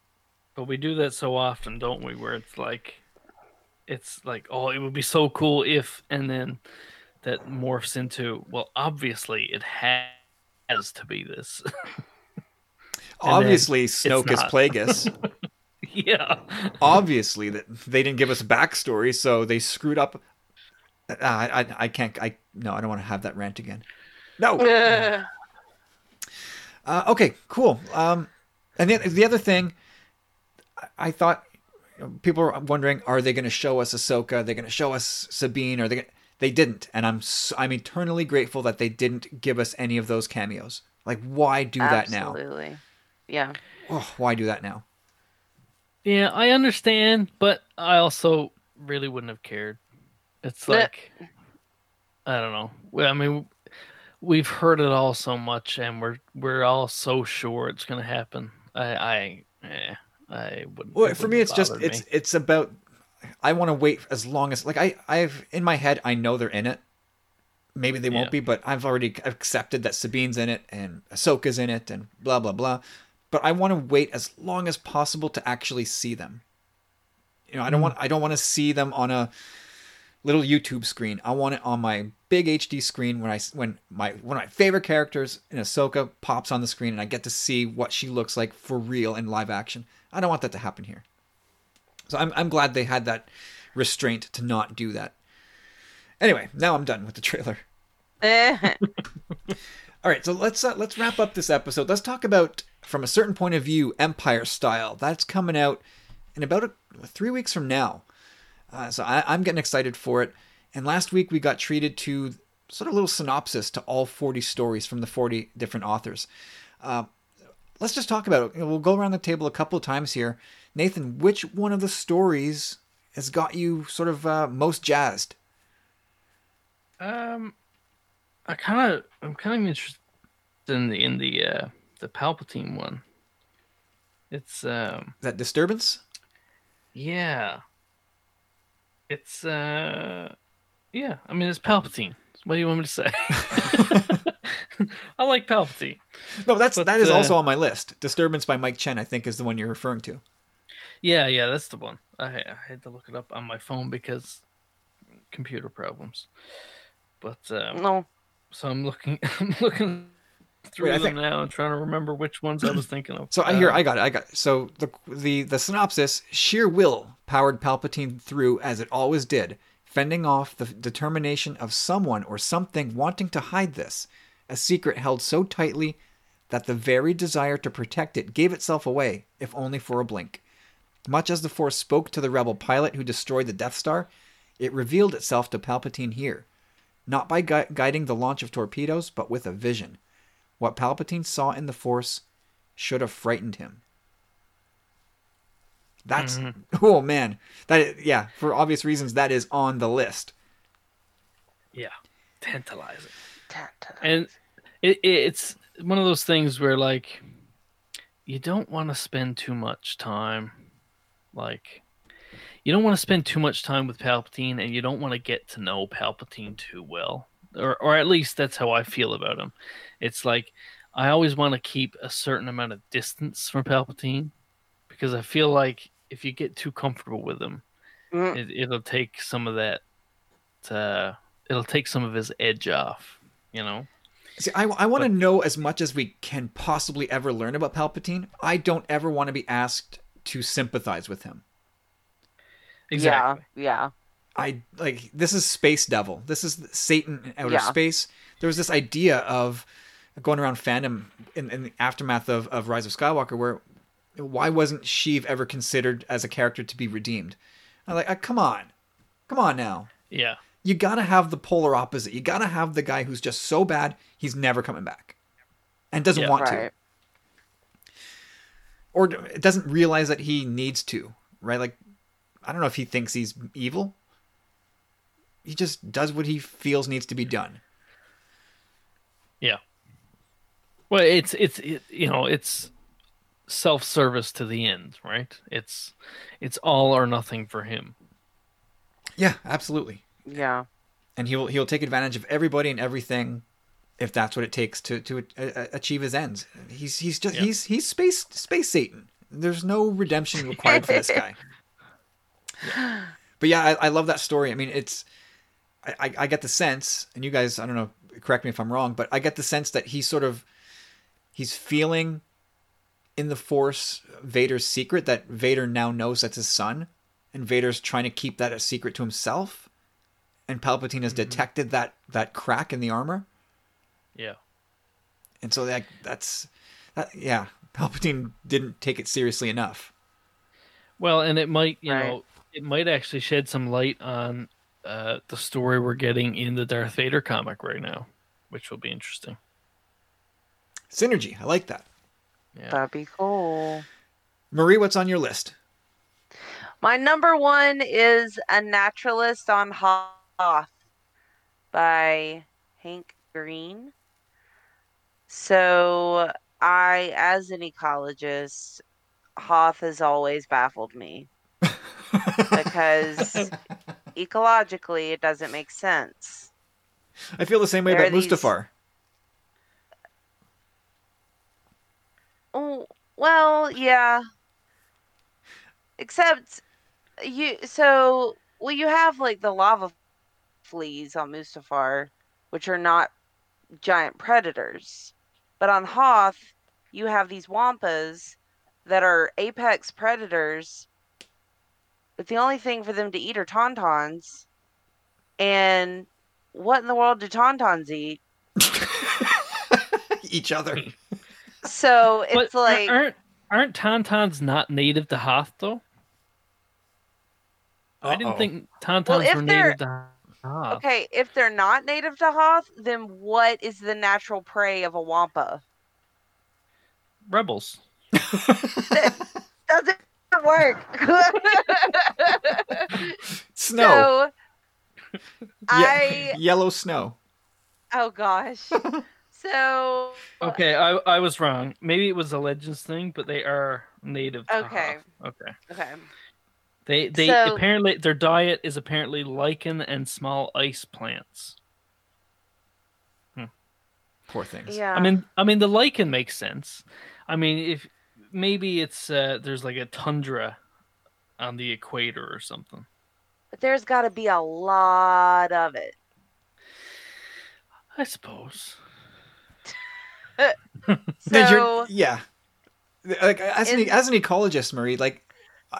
But we do that so often, don't we? Where it's like, it's like, oh, it would be so cool if, and then that morphs into, well, obviously it has to be this. *laughs* Obviously, Snoke is not. Plagueis. *laughs* yeah. obviously that they didn't give us backstory, so they screwed up. Uh, I, I, I can't. I no, I don't want to have that rant again. No. *laughs* Uh, okay, cool. Um, and then the other thing, I, I thought people were wondering: Are they going to show us Ahsoka? Are they going to show us Sabine? Are they? Gonna... They didn't, and I'm I'm eternally grateful that they didn't give us any of those cameos. Like, why do that now? Absolutely. Yeah. Oh, why do that now? Yeah, I understand, but I also really wouldn't have cared. It's like, I don't know. I mean, we've heard it all so much, and we're we're all so sure it's gonna happen. I, I, eh, I wouldn't. Well, for me, it's just bother it's it's about. I want to wait as long as like I I've in my head I know they're in it. Maybe they won't Yeah. be, but I've already accepted that Sabine's in it and Ahsoka's in it and blah blah blah. But I want to wait as long as possible to actually see them. You know, I don't want I don't want to see them on a little YouTube screen. I want it on my big HD screen when I when my one of my favorite characters in Ahsoka pops on the screen and I get to see what she looks like for real in live action. I don't want that to happen here. So I'm I'm glad they had that restraint to not do that. Anyway, now I'm done with the trailer. *laughs* All right, so let's uh, let's wrap up this episode. Let's talk about from a certain point of view, Empire Style. That's coming out in about a, three weeks from now. Uh, so I, I'm getting excited for it. And last week we got treated to sort of a little synopsis to all 40 stories from the 40 different authors. Uh, let's just talk about it. We'll go around the table a couple of times here. Nathan, which one of the stories has got you sort of uh, most jazzed? Um, I kind of, I'm kind of interested in the in the uh, the Palpatine one. It's um, that Disturbance? yeah. It's uh, yeah. I mean, it's Palpatine. What do you want me to say? *laughs* *laughs* I like Palpatine. No, that's But, that is uh, also on my list. Disturbance by Mike Chen, I think, is the one you're referring to. Yeah, yeah, that's the one. I, I had to look it up on my phone because computer problems. But um, no. so I'm looking, *laughs* I'm looking through Wait, them think- now and trying to remember which ones I was thinking of. So I hear Uh, I got it. I got it. So the the the synopsis: sheer will powered Palpatine through as it always did, fending off the determination of someone or something wanting to hide this, a secret held so tightly that the very desire to protect it gave itself away, if only for a blink. Much as the Force spoke to the rebel pilot who destroyed the Death Star, it revealed itself to Palpatine here, not by gui- guiding the launch of torpedoes, but with a vision. What Palpatine saw in the Force should have frightened him. That's mm-hmm. *laughs* oh man, that is, yeah. For obvious reasons, that is on the list. yeah, tantalizing. Tantalizing. and it, it, it's one of those things where like you don't want to spend too much time like you don't want to spend too much time with palpatine and you don't want to get to know palpatine too well or, or at least that's how i feel about him it's like i always want to keep a certain amount of distance from palpatine because i feel like if you get too comfortable with him Mm. it, it'll take some of that uh, it'll take some of his edge off you know See, I, I want to know as much as we can possibly ever learn about Palpatine. I don't ever want to be asked to sympathize with him. Exactly. Yeah, yeah. I like this is Space Devil. This is Satan in outer Yeah. space. There was this idea of going around fandom in, in the aftermath of, of Rise of Skywalker where why wasn't Sheev ever considered as a character to be redeemed? I'm like, uh, come on. Come on now. Yeah. You gotta have the polar opposite. You gotta have the guy who's just so bad he's never coming back. And doesn't Yeah. want to. Or d- doesn't realize that he needs to, right? Like I don't know if he thinks he's evil. He just does what he feels needs to be done. Yeah. Well, it's it's it, you know it's self-service to the end, right? It's it's all or nothing for him. Yeah, absolutely. Yeah. And he'll he'll take advantage of everybody and everything if that's what it takes to to uh, achieve his ends. He's he's just Yeah. he's he's space space Satan. There's no redemption required for this *laughs* guy. But yeah, I, I love that story. I mean, it's I, I I get the sense, and you guys, I don't know, correct me if I'm wrong, but I get the sense that he's sort of he's feeling in the Force Vader's secret that Vader now knows that's his son, and Vader's trying to keep that a secret to himself, and Palpatine has detected that that crack in the armor, Yeah. and so that that's that yeah, Palpatine didn't take it seriously enough. Well, and it might, you Right. know, it might actually shed some light on uh, the story we're getting in the Darth Vader comic right now, which will be interesting. Synergy, I like that. Yeah. That'd be cool. Marie, what's on your list? My number one is A Naturalist on Hoth by Hank Green. So, I, as an ecologist, Hoth has always baffled me *laughs* because ecologically it doesn't make sense. I feel the same way There about are these- Oh, well, yeah. Except you so well you have like the lava fleas on Mustafar, which are not giant predators. But on Hoth, you have these wampas that are apex predators. But the only thing for them to eat are tauntauns. And what in the world do tauntauns eat? *laughs* Each other. So But it's like aren't aren't tauntauns not native to Hoth though? I didn't think tauntauns if were native to Hoth. okay, if they're not native to Hoth, then what is the natural prey of a wampa? Rebels. that *laughs* Doesn't work. Snow. So Ye- I yellow snow. oh gosh. *laughs* So Okay, I I was wrong. Maybe it was a legends thing, but they are native to Okay. Hoth. Okay. okay. They they So- apparently their diet is apparently lichen and small ice plants. Poor things. Yeah. I mean I mean the lichen makes sense. I mean if maybe it's uh there's like a tundra on the equator or something. but there's got to be a lot of it. I suppose. *laughs* So yeah. Like as an as an ecologist, Marie, like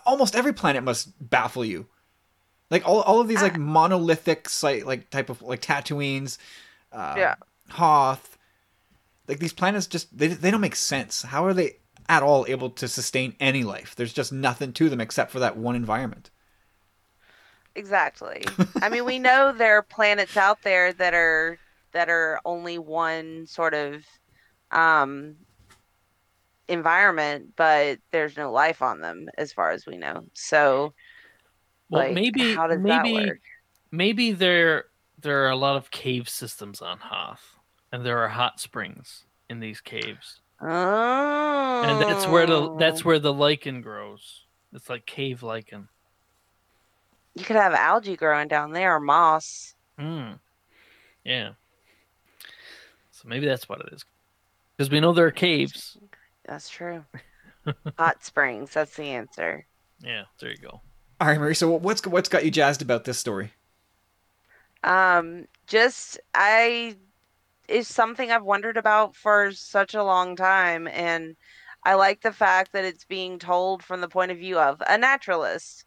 almost every planet must baffle you. Like all, all of these like monolithic site like type of like Tatooines, uh, Yeah. Hoth, like these planets just they they don't make sense. How are they at all able to sustain any life? There's just nothing to them except for that one environment. exactly. *laughs* I mean, we know there are planets out there that are that are only one sort of um environment, but there's no life on them as far as we know. So Well like, maybe how does maybe that work? maybe there there are a lot of cave systems on Hoth, and there are hot springs in these caves, Oh. and that's where the that's where the lichen grows. It's like cave lichen. you could have algae growing down there or moss. Hmm. Yeah. So maybe that's what it is, because we know there are caves. That's true. *laughs* Hot springs. That's the answer. Yeah, there you go. All right, Marie. So what's what's got you jazzed about this story? Um, just I is something I've wondered about for such a long time, and I like the fact that it's being told from the point of view of a naturalist.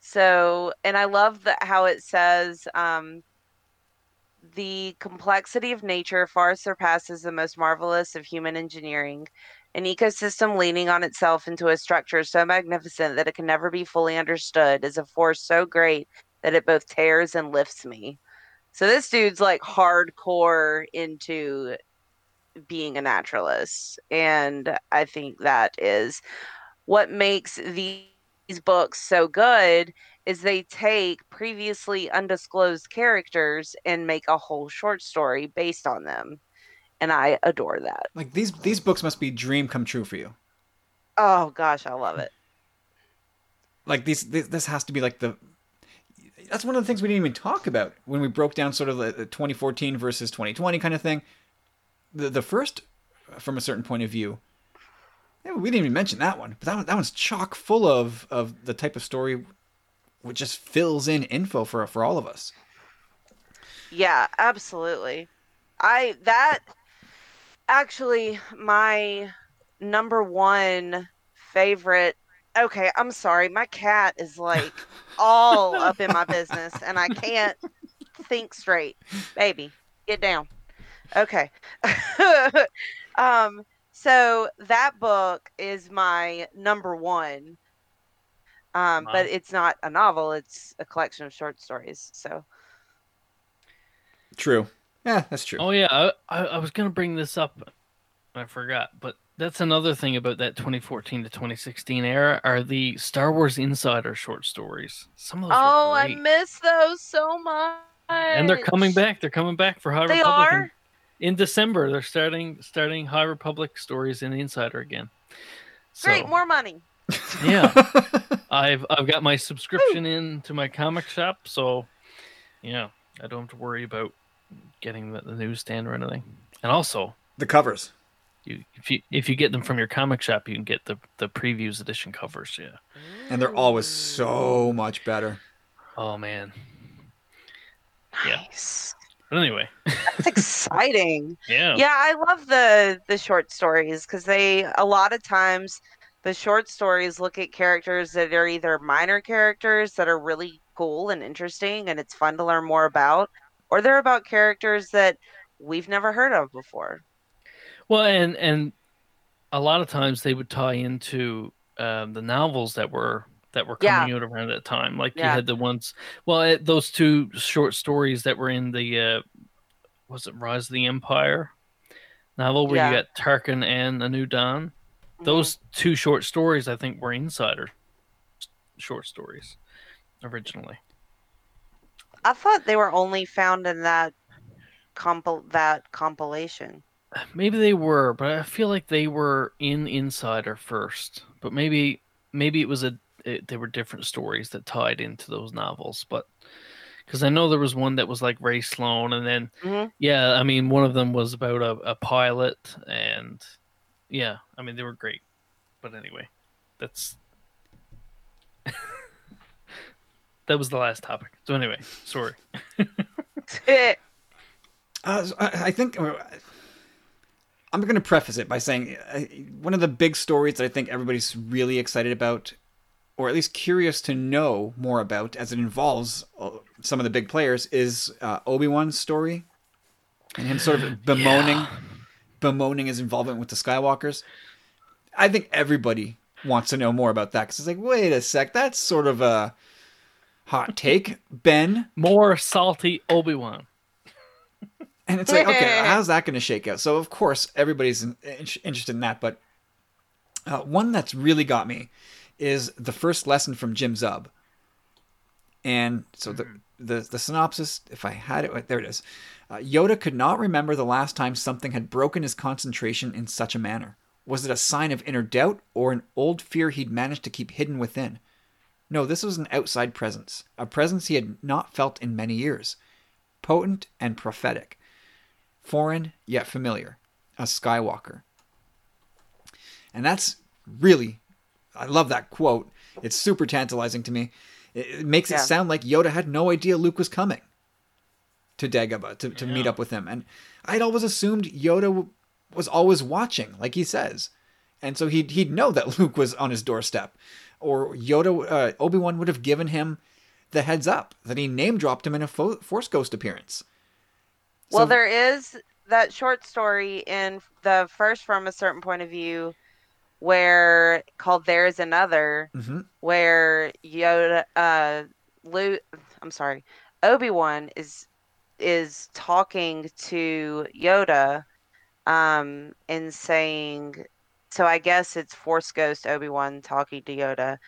So, and I love that how it says um, the complexity of nature far surpasses the most marvelous of human engineering. An ecosystem leaning on itself into a structure so magnificent that it can never be fully understood is a force so great that it both tears and lifts me. So this dude's like hardcore into being a naturalist. And I think that is what makes these books so good is they take previously undisclosed characters and make a whole short story based on them. And I adore that. Like these these books must be dream come true for you. Oh gosh, I love it. like these this, this has to be like the that's one of the things we didn't even talk about when we broke down sort of the, the 2014 versus 2020 kind of thing the the first from a certain point of view we didn't even mention that one but that one, that one's chock full of of the type of story which just fills in info for for all of us Yeah, absolutely. I that actually my number one favorite okay, I'm sorry. My cat is like *laughs* all up in my business and I can't think straight. Baby, get down. Okay. *laughs* um so that book is my number one. Um, Wow. but it's not a novel, it's a collection of short stories. So true yeah that's true Oh yeah, I, I, I was gonna bring this up. I forgot, but that's another thing about that 2014 to 2016 era are the Star Wars Insider short stories. Some of those. Oh, were I miss those so much. and they're coming back. They're coming back for High They Republic in- are. in, December. They're starting starting High Republic stories in the Insider again. Great, more money. Yeah, *laughs* I've I've got my subscription in to my comic shop, so yeah, I don't have to worry about getting the, the newsstand or anything. And also, the covers you if you if you get them from your comic shop, you can get the the previews edition covers. Yeah. and they're always so much better Oh man. Yeah. But anyway, That's exciting. *laughs* yeah. Yeah, I love the the short stories because they a lot of times the short stories look at characters that are either minor characters that are really cool and interesting and it's fun to learn more about, or they're about characters that we've never heard of before. Well, and and a lot of times they would tie into um, the novels that were that were Yeah. coming out around that time. Like you had the ones, well, eh, those two short stories that were in the uh, was it Rise of the Empire novel where you got Tarkin and A New Dawn. Those two short stories, I think, were Insider short stories originally. I thought they were only found in that compil that compilation. Maybe they were, but I feel like they were in Insider first. But maybe maybe it was a it, they were different stories that tied into those novels. But because I know there was one that was like Rae Sloane, and then Mhm. yeah, I mean one of them was about a, a pilot, and yeah, I mean they were great. But anyway, that's *laughs* that was the last topic. So anyway, sorry. *laughs* Uh, so I, I think uh, I'm going to preface it by saying uh, one of the big stories that I think everybody's really excited about, or at least curious to know more about, as it involves uh, some of the big players, is uh, Obi Wan's story, and him sort of *gasps* bemoaning, bemoaning his involvement with the Skywalkers. I think everybody wants to know more about that because it's like, wait a sec, that's sort of a hot take, Ben. More salty Obi Wan. And it's like, okay, *laughs* how's that going to shake out? So, of course, everybody's in, in- interested in that. But uh, one that's really got me is the first lesson from Jim Zub. And so the, the, the synopsis, if I had it, there it is. Uh, Yoda could not remember the last time something had broken his concentration in such a manner. Was it a sign of inner doubt or an old fear he'd managed to keep hidden within? No, this was an outside presence, a presence he had not felt in many years. Potent and prophetic foreign yet familiar, a Skywalker. And that's really, I love that quote. It's super tantalizing to me. It, it makes Yeah. it sound like Yoda had no idea Luke was coming to Dagobah to, to meet up with him. And I'd always assumed Yoda w- was always watching, like he says. And so he'd, he'd know that *laughs* Luke was on his doorstep. Or Yoda, uh, Obi Wan would have given him the heads up that he name dropped him in a fo- Force Ghost appearance. Well, So- there is that short story in the first from a certain point of view where called There's Another Mhm. where Yoda uh Luke I'm sorry, Obi-Wan is is talking to Yoda um and saying so I guess it's Force Ghost Obi-Wan talking to Yoda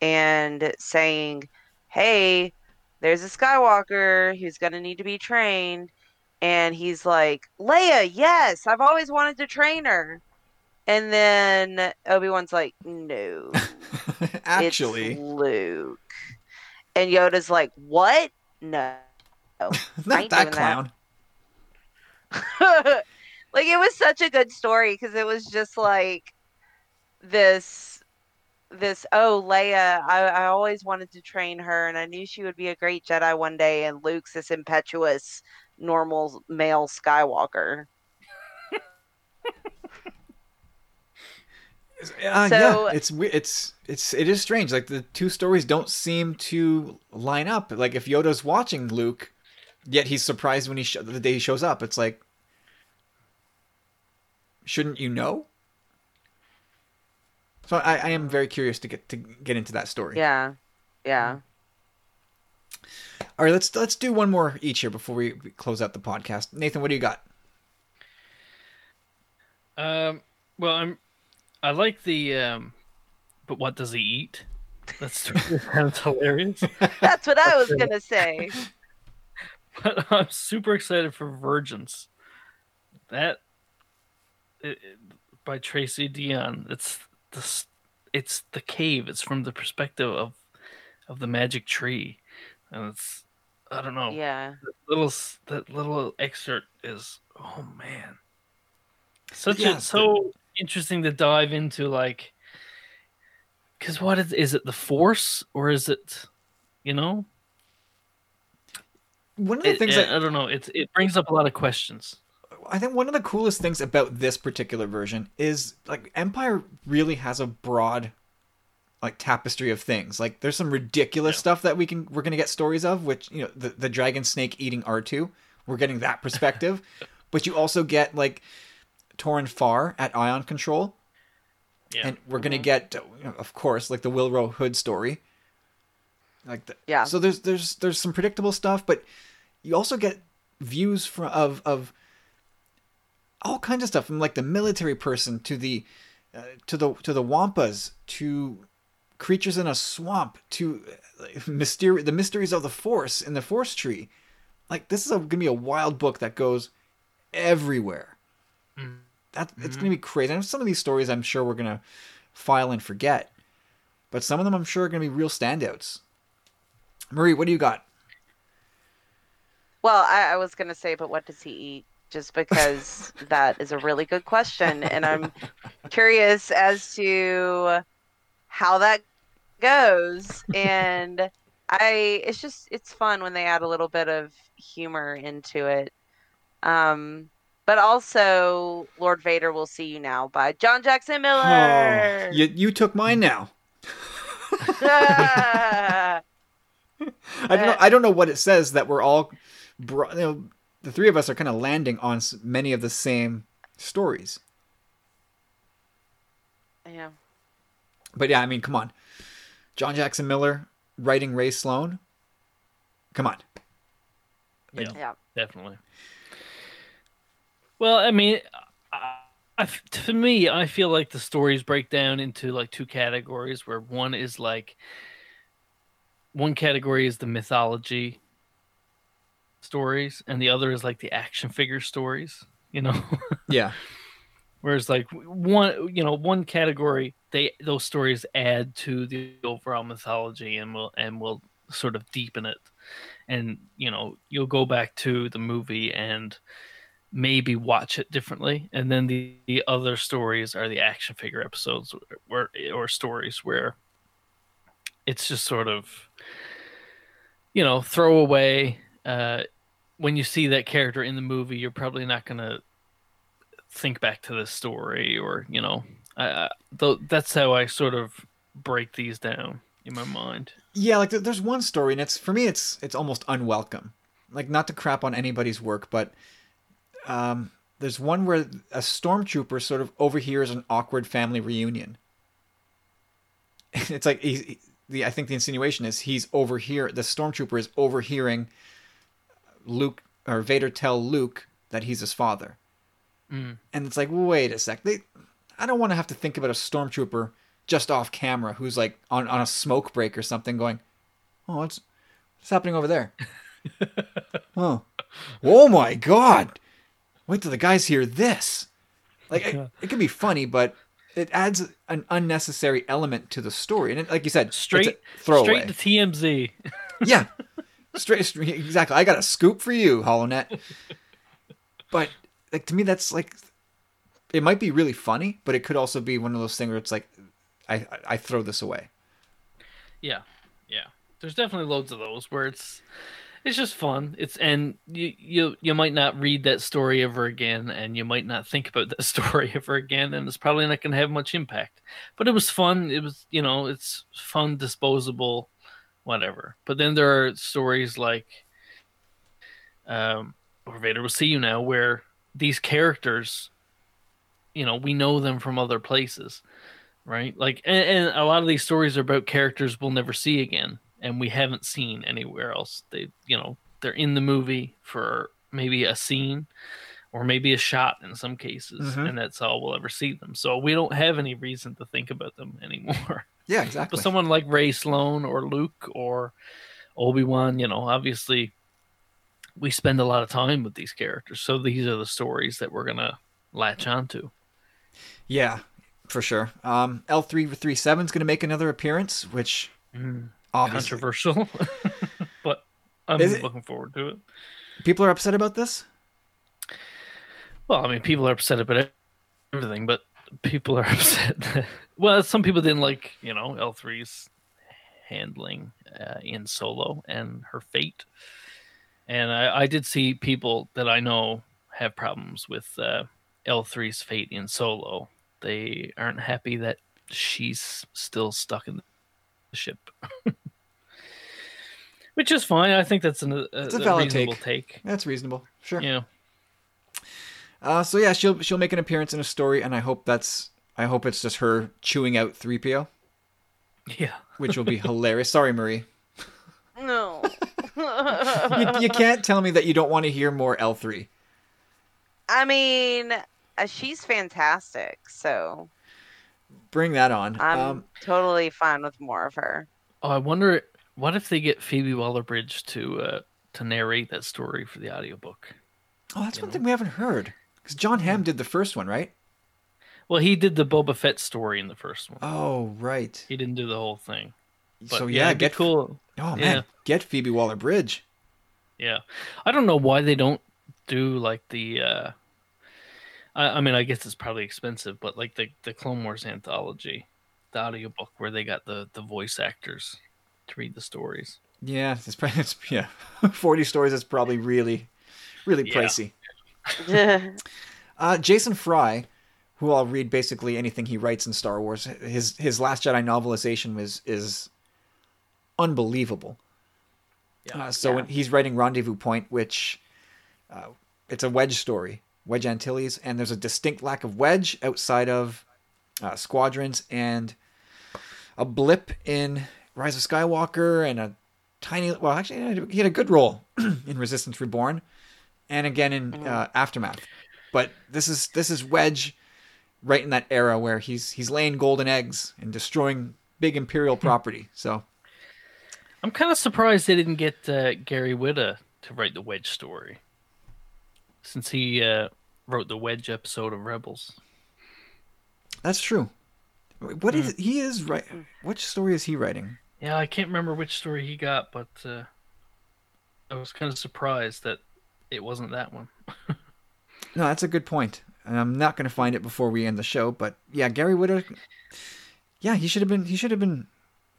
and saying, "Hey, there's a Skywalker who's going to need to be trained." And he's like, "Leia, yes, I've always wanted to train her." And then Obi-Wan's like, "No, *laughs* Actually, it's Luke." And Yoda's like, "What? No." *laughs* not that doing that. clown. *laughs* like it was such a good story because it was just like this this oh Leia I, I always wanted to train her and I knew she would be a great Jedi one day and Luke's this impetuous normal male Skywalker. Uh, So- yeah, it's we- it's it's it is strange. Like the two stories don't seem to line up. Like if Yoda's watching Luke, yet he's surprised when he sh- the day he shows up. It's like, shouldn't you know? So I, I am very curious to get to get into that story. Yeah. Yeah. All right, let's let's do one more each here before we we close out the podcast. Nathan, what do you got? Um, well, I'm. I like the. Um, but what does he eat? That's *laughs* sounds hilarious. That's what I was gonna say. But *laughs* I'm super excited for Vergence. That it, it- by Tracy Deonn. It's the it's the cave. It's from the perspective of of the magic tree, and it's I don't know. Yeah. That little that little excerpt is oh man, such Yeah, a so interesting to dive into like. Because what is is it the force or is it, you know? one of the It- things it- that I don't know. It's it brings up a lot of questions. I think one of the coolest things about this particular version is like Empire really has a broad like tapestry of things. Like there's some ridiculous stuff that we can we're gonna get stories of, which you know, the, the dragon snake eating R2. We're getting that perspective. *laughs* but you also get like Torin Farr at Ion Control. Yeah. And we're gonna get, of course, like the Wilrow Hood story. Like the, Yeah. So there's there's there's some predictable stuff, but you also get views from of of all kinds of stuff from like the military person to the uh, to the to the wampas to creatures in a swamp to uh, mystery the mysteries of the force in the force tree. Like this is a, gonna be a wild book that goes everywhere. That it's gonna be crazy. And some of these stories I'm sure we're gonna file and forget, but some of them I'm sure are gonna be real standouts. Marie, what do you got? Well, I, I was gonna say, but what does he eat? Just because *laughs* that is a really good question, and I'm curious as to how that goes. And I, it's just it's fun when they add a little bit of humor into it. Um, but also, Lord Vader will see you now by John Jackson oh, Miller. Oh, you you took mine now. *laughs* *laughs* I don't know. I don't know what it says that we're all, you know, the three of us are kind of landing on many of the same stories. yeah. But yeah, I mean, come on, John Jackson Miller writing Rae Sloane. Come on, Yeah, Yeah. definitely. Well, I mean, I, I, to me, I feel like the stories break down into like two categories. Where one is like, one category is the mythology stories, and the other is like the action figure stories. You know. *laughs* yeah, Whereas like one, you know, one category, they those stories add to the overall mythology and will and will sort of deepen it. And you know, you'll go back to the movie and maybe watch it differently. And then the, the other stories are the action figure episodes or stories where it's just sort of you know, throw away uh when you see that character in the movie, you're probably not going to think back to the story or you know that's how i sort of break these down in my mind yeah. Like there's one story, and it's for me, it's it's almost unwelcome. Like not to crap on anybody's work, but um, there's one where a stormtrooper sort of overhears an awkward family reunion. *laughs* it's like he's, he- the I think the insinuation is he's overhear the stormtrooper is overhearing Luke or Vader tell Luke that he's his father. Mm. And it's like, wait a sec. They, I don't want to have to think about a stormtrooper just off camera who's like on, on a smoke break or something going, oh, what's, what's happening over there? *laughs* oh, oh my God. Wait till the guys hear this. Like, it, it can be funny, but it adds an unnecessary element to the story. And it, like you said, straight throwaway. straight to tmz *laughs* Yeah. Straight, straight exactly. I got a scoop for you, HoloNet. But like to me that's like it might be really funny, but it could also be one of those things where it's like I I, I throw this away. yeah yeah there's definitely loads of those where it's it's just fun. It's and you you you might not read that story ever again and you might not think about that *laughs* story ever again and it's probably not going to have much impact. But it was fun. It was you know it's fun disposable whatever. But then there are stories like um or vader will see you now where these characters you know we know them from other places right? Like and, and a lot of these stories are about characters we'll never see again and we haven't seen anywhere else they you know they're in the movie for maybe a scene or maybe a shot in some cases Mhm. and that's all we'll ever see them so we don't have any reason to think about them *laughs* anymore Yeah, exactly. but someone like Rae Sloane or luke or obi-wan you know obviously we spend a lot of time with these characters so these are the stories that we're gonna latch onto yeah, for sure. Um L three three seven is gonna make another appearance, which Mm, obviously controversial *laughs* but i'm Is it- looking forward to it people are upset about this. Well, I mean, people are upset about everything, but people are *laughs* upset. that- well, some people didn't like, you know, L3's handling uh, in Solo and her fate. And I, I did see people that I know have problems with uh, L3's fate in Solo. They aren't happy that she's still stuck in the ship. *laughs* Which is fine. I think that's an, a, It's a a valid reasonable take. take. That's reasonable. Sure. Yeah. Uh, so yeah, she'll she'll make an appearance in a story, and I hope that's I hope it's just her chewing out three PO, Yeah. which will be *laughs* hilarious. Sorry, Marie. No. *laughs* You, you can't tell me that you don't want to hear more L three. I mean, uh, she's fantastic, so Bring that on. I'm Um, totally fine with more of her. Oh, I wonder what if they get Phoebe Waller-Bridge to uh, to narrate that story for the audiobook. oh, that's one thing we haven't heard because Jon Hamm did the first one, right? Well, he did the Boba Fett story in the first one. Oh, right. He didn't do the whole thing. But so yeah, yeah, get cool. Oh man, Yeah. get Phoebe Waller Bridge. Yeah, I don't know why they don't do like the. uh I, I mean, I guess it's probably expensive, but like the the Clone Wars anthology, the audiobook where they got the the voice actors to read the stories. Yeah, it's, probably, it's yeah, *laughs* forty stories is probably really, really Yeah. pricey. *laughs* Uh, Jason Fry, who I'll read basically anything he writes in Star Wars. His his Last Jedi novelization was is unbelievable. Uh, so Yeah. when he's writing Rendezvous Point, which uh, it's a Wedge story, Wedge Antilles, and there's a distinct lack of Wedge outside of uh, Squadrons and a blip in Rise of Skywalker and a tiny well actually he had a good role *clears throat* in Resistance Reborn and again in uh, Aftermath. But this is this is Wedge right in that era where he's he's laying golden eggs and destroying big imperial property. So I'm kind of surprised they didn't get uh, Gary Whitta to write the Wedge story, since he uh, wrote the Wedge episode of Rebels. that's true. What is he is right? Which story is he writing? Yeah, I can't remember which story he got, but uh, I was kind of surprised that it wasn't that one. *laughs* No, that's a good point. And I'm not going to find it before we end the show, but yeah, Gary Whitta. Yeah, he should have been. He should have been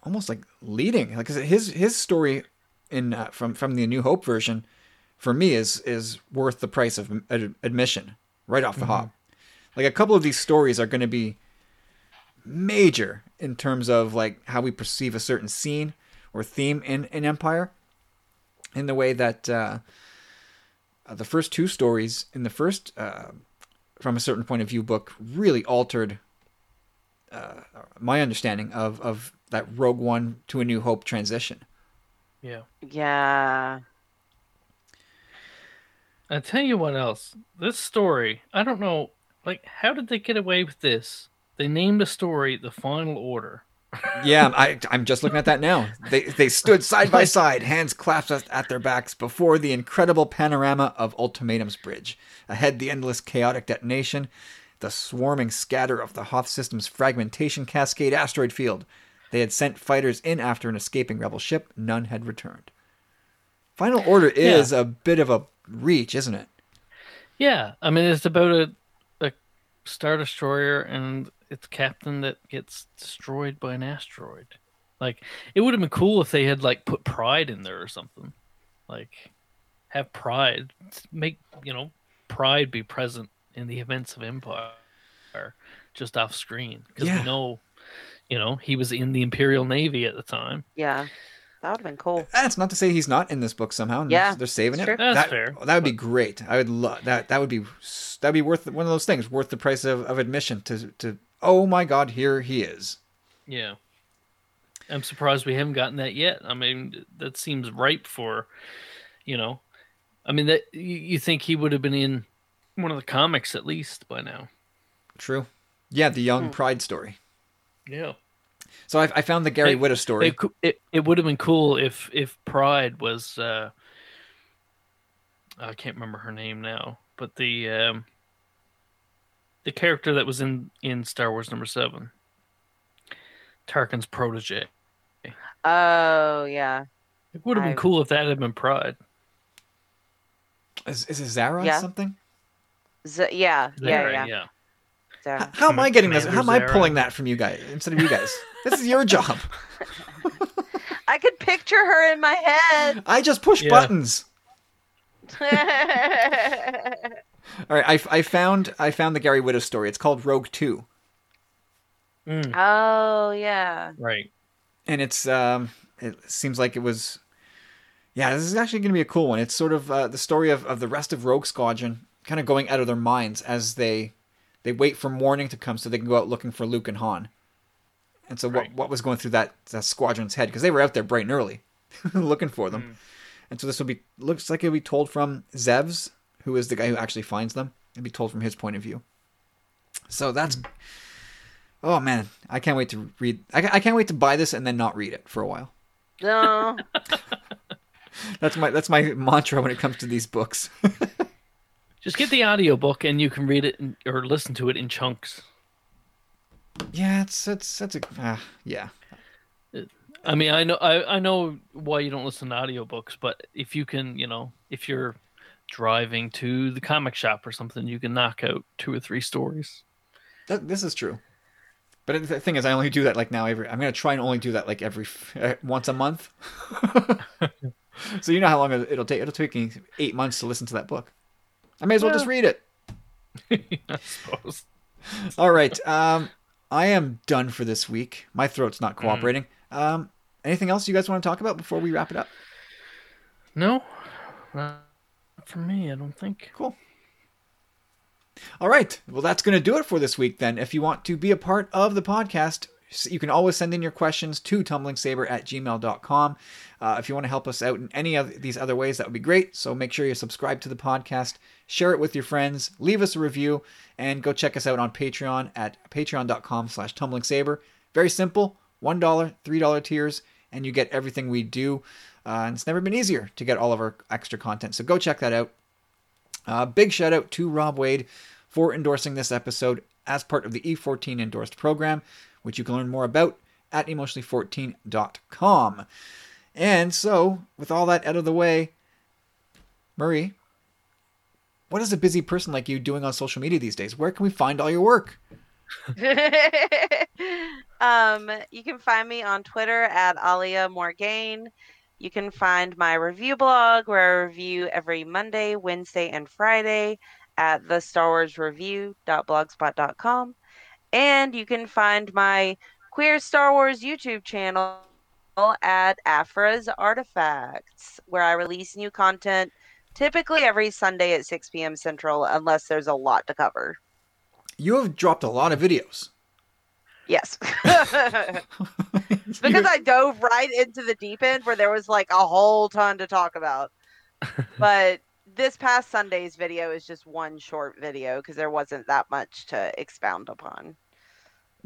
almost like leading, like his his story in uh, from from the New Hope version, for me is is worth the price of ad- admission right off the hop. Like a couple of these stories are going to be major in terms of like how we perceive a certain scene or theme in in Empire, in the way that. Uh, uh, the first two stories in the first uh, from a certain point of view book really altered uh, my understanding of, of that rogue one to a new hope transition Yeah. yeah. I tell you what else. This story, I don't know, like, how did they get away with this? They named the story The Final Order. yeah I, i'm just looking at that now. They, they stood side by *laughs* side hands clasped at, their backs before the incredible panorama of ultimatum's bridge. Ahead the endless chaotic detonation the swarming scatter of the hoth system's fragmentation cascade asteroid field. They had sent fighters in after an escaping rebel ship. None had returned. Final order is a bit of a reach isn't it? Yeah, I mean, it's about a, a Star Destroyer and its captain that gets destroyed by an asteroid. Like, it would have been cool if they had, like, put Pryde in there or something. Like, have Pryde, make, you know, Pryde be present in the events of Empire just off screen. Because Yeah. we know, you know, he was in the Imperial Navy at the time. Yeah. That would have been cool. That's not to say he's not in this book somehow. Yeah, they're saving it. true. That's that, fair, That would be great. I would love that. That would be that'd be worth one of those things, worth the price of, of admission. To to oh my god, here he is. Yeah. I'm surprised we haven't gotten that yet. I mean, that seems ripe for, you know, I mean that you, you think he would have been in one of the comics at least by now. True. Yeah, the Hmm. young Pryde story. Yeah. So I, I found the Gary Hey, Whitta story. It, it, it would have been cool if if Pryde was uh I can't remember her name now, but the um the character that was in in Star Wars number 7. Tarkin's protege. Oh, yeah. It would have been I- cool if that had been Pryde. Is, is it Zahra Yeah. something? Z- yeah. Yeah. Zahra, Yeah. yeah. Zahra. How am I getting this? How am I Commander pulling that from you guys instead of you guys? *laughs* this is your job. *laughs* I could picture her in my head. I just push Yeah. buttons. *laughs* All right, I, I found I found the Gary Whitta story. It's called Rogue Two, Mm, oh yeah. right. and it's um it seems like it was yeah this is actually going to be a cool one. It's sort of uh, the story of, of the rest of Rogue Squadron kind of going out of their minds as they they wait for morning to come so they can go out looking for Luke and Han. And so Right. what what was going through that, that squadron's head because they were out there bright and early *laughs* looking for them. And so this will be looks like it'll be told from Zevs, who is the guy who actually finds them. It'll be told from his point of view. So that's oh man, I can't wait to read. I, I can't wait to buy this and then not read it for a while. No. *laughs* That's my that's my mantra when it comes to these books. *laughs* Just get the audiobook and you can read it in, or listen to it in chunks. yeah, it's it's that's a uh, yeah. I mean, I know I, I know why you don't listen to audiobooks, but if you can, you know, if you're driving to the comic shop or something, you can knock out two or three stories. That, this is true. But the thing is, I only do that like now every. I'm gonna try and only do that like every uh, once a month. *laughs* so you know how long it- it'll take. It'll take me eight months to listen to that book. I may as well just read it. *laughs* I suppose. *laughs* All right. Um, I am done for this week. My throat's not cooperating. Um, anything else you guys want to talk about before we wrap it up? No, for me. I don't think. Cool. All right. Well, that's going to do it for this week then. If you want to be a part of the podcast, you can always send in your questions to tumblingsaber at gmail.com. Uh, if you want to help us out in any of these other ways, that would be great. So make sure you subscribe to the podcast, share it with your friends, leave us a review, and go check us out on Patreon at patreon.com slash tumblingsaber. Very simple. $1, $3 tiers, and you get everything we do. Uh, and it's never been easier to get all of our extra content. So go check that out. Uh, big shout out to Rob Wade for endorsing this episode as part of the E14 endorsed program, which you can learn more about at emotionally14.com. And so, with all that out of the way, Marie, what is a busy person like you doing on social media these days? Where can we find all your work? *laughs* um, you can find me on Twitter at Alia Morgaine. You can find my review blog where I review every Monday, Wednesday, and Friday at the Star Wars Review.blogspot.com. And you can find my Queer Star Wars YouTube channel at Aphra's Artifacts, where I release new content typically every Sunday at 6 p.m. Central, unless there's a lot to cover. You have dropped a lot of videos. Yes. It's *laughs* *laughs* because I dove right into the deep end where there was like a whole ton to talk about. *laughs* but this past Sunday's video is just one short video because there wasn't that much to expound upon.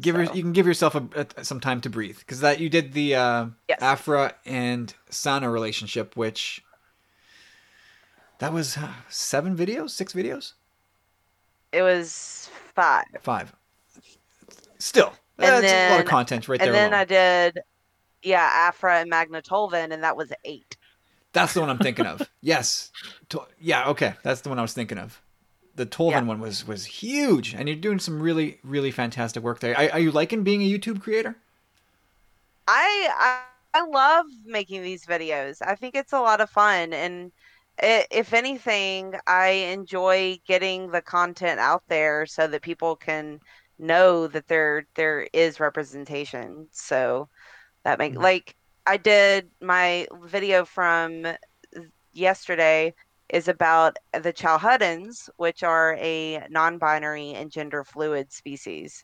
give your, you can give yourself a, a- some time to breathe because that you did the uh, Yes. Aphra and Sana relationship, which that was uh, seven videos, six videos, It was five. five. Still, And that's a lot then- of content right and there. then alone. I did, yeah, Aphra and Magna Tolvan, and that was eight. That's the one I'm thinking of. *laughs* yes, To- yeah, okay, that's the one I was thinking of. The Tolvan Yeah. one was was huge, and you're doing some really really fantastic work there. Are, are you liking being a YouTube creator? I, I I love making these videos. I think it's a lot of fun, and i if anything, I enjoy getting the content out there so that people can know that there there is representation. So that make Mhm. like I did my video from yesterday is about the Chalhuddans, which are a non-binary and gender fluid species.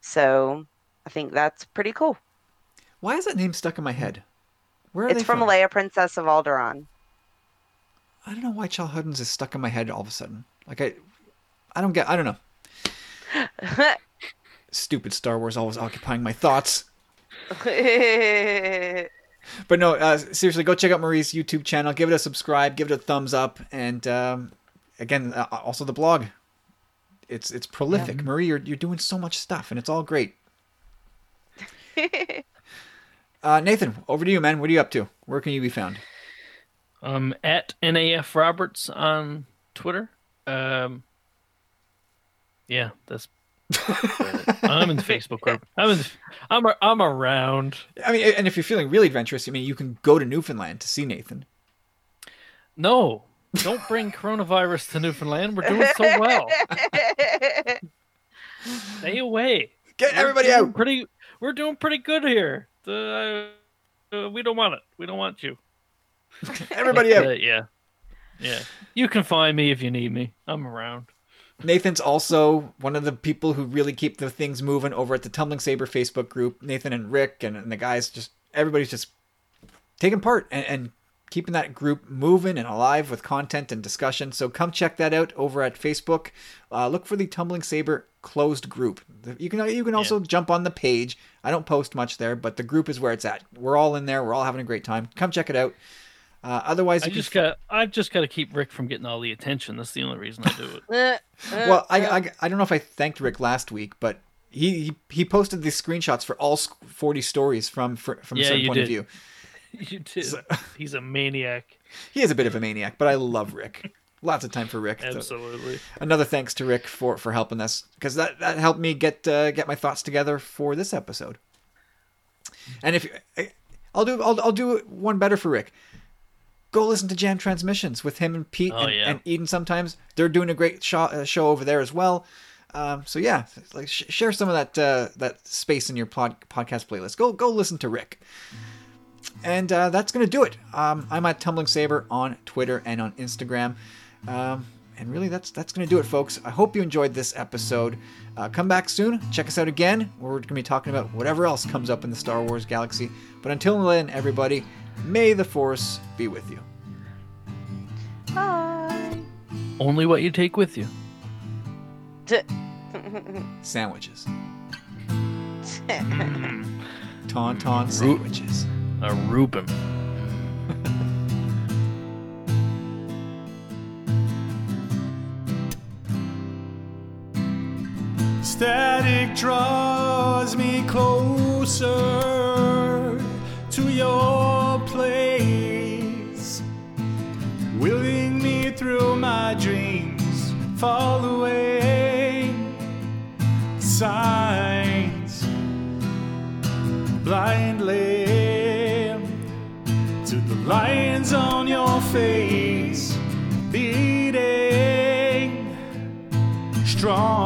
So I think that's pretty cool. Why is that name stuck in my head? Where are It's they from Leia, Princess of Alderaan. I don't know why Chalhuddans is stuck in my head all of a sudden. Like I, I don't get. I don't know. Stupid Star Wars always occupying my thoughts. *laughs* But no, uh, seriously, go check out Marie's YouTube channel. Give it a subscribe. Give it a thumbs up. And um, again, uh, also the blog. It's it's prolific. Marie, you're you're doing so much stuff, and it's all great. *laughs* Uh, Nathan, over to you, man. What are you up to? Where can you be found? Um, at NAF Roberts on Twitter. Um, yeah, that's. *laughs* I'm in the Facebook group. I'm in. The, I'm a, I'm around. I mean, and if you're feeling really adventurous, I mean, you can go to Newfoundland to see Nathan. No, Don't bring coronavirus to Newfoundland. We're doing so well. *laughs* Stay away. Get We're everybody out. Pretty. We're doing pretty good here. The, uh, we don't want it. We don't want you. *laughs* Everybody Uh, out. yeah. Yeah. You can find me if you need me. I'm around. Nathan's also one of the people who really keep the things moving over at the Tumbling Saber Facebook group. Nathan and Rick and, and the guys just everybody's just taking part and, and keeping that group moving and alive with content and discussion. So come check that out over at Facebook. Uh, look for the Tumbling Saber closed group. You can you can also jump on the page. I don't post much there, but the group is where it's at. We're all in there. We're all having a great time. Come check it out. Uh, otherwise, I just got I've just got to keep Rick from getting all the attention. That's the only reason I do it. *laughs* well, I, I I don't know if I thanked Rick last week, but he he, he posted these screenshots for all forty stories from fr- from a Yeah, certain you point of view. *laughs* you did. *laughs* He's a maniac. He is a bit of a maniac, but I love Rick. Lots of time for Rick. So Absolutely. another thanks to Rick for for helping us because that that helped me get uh, get my thoughts together for this episode. And if I'll do I'll I'll do one better for Rick. Go listen to Jam Transmissions with him and Pete Oh, and, yeah. and Eden. Sometimes they're doing a great show, uh, show over there as well. Um, so yeah, like sh- share some of that uh, that space in your pod- podcast playlist. Go go listen to Rick. And uh, that's gonna do it. Um, I'm at Tumbling Saber on Twitter and on Instagram. Um, and really, that's that's gonna do it, folks. I hope you enjoyed this episode. Uh, come back soon. Check us out again. We're gonna be talking about whatever else comes up in the Star Wars galaxy. But until then, everybody, may the Force be with you. Bye. Only what you take with you. Sandwiches, *laughs* tauntaun sandwiches. a Reuben. Static draws me closer to your place, willing me through my dreams, fall away. Signs blindly to the lines on your face, beating strong,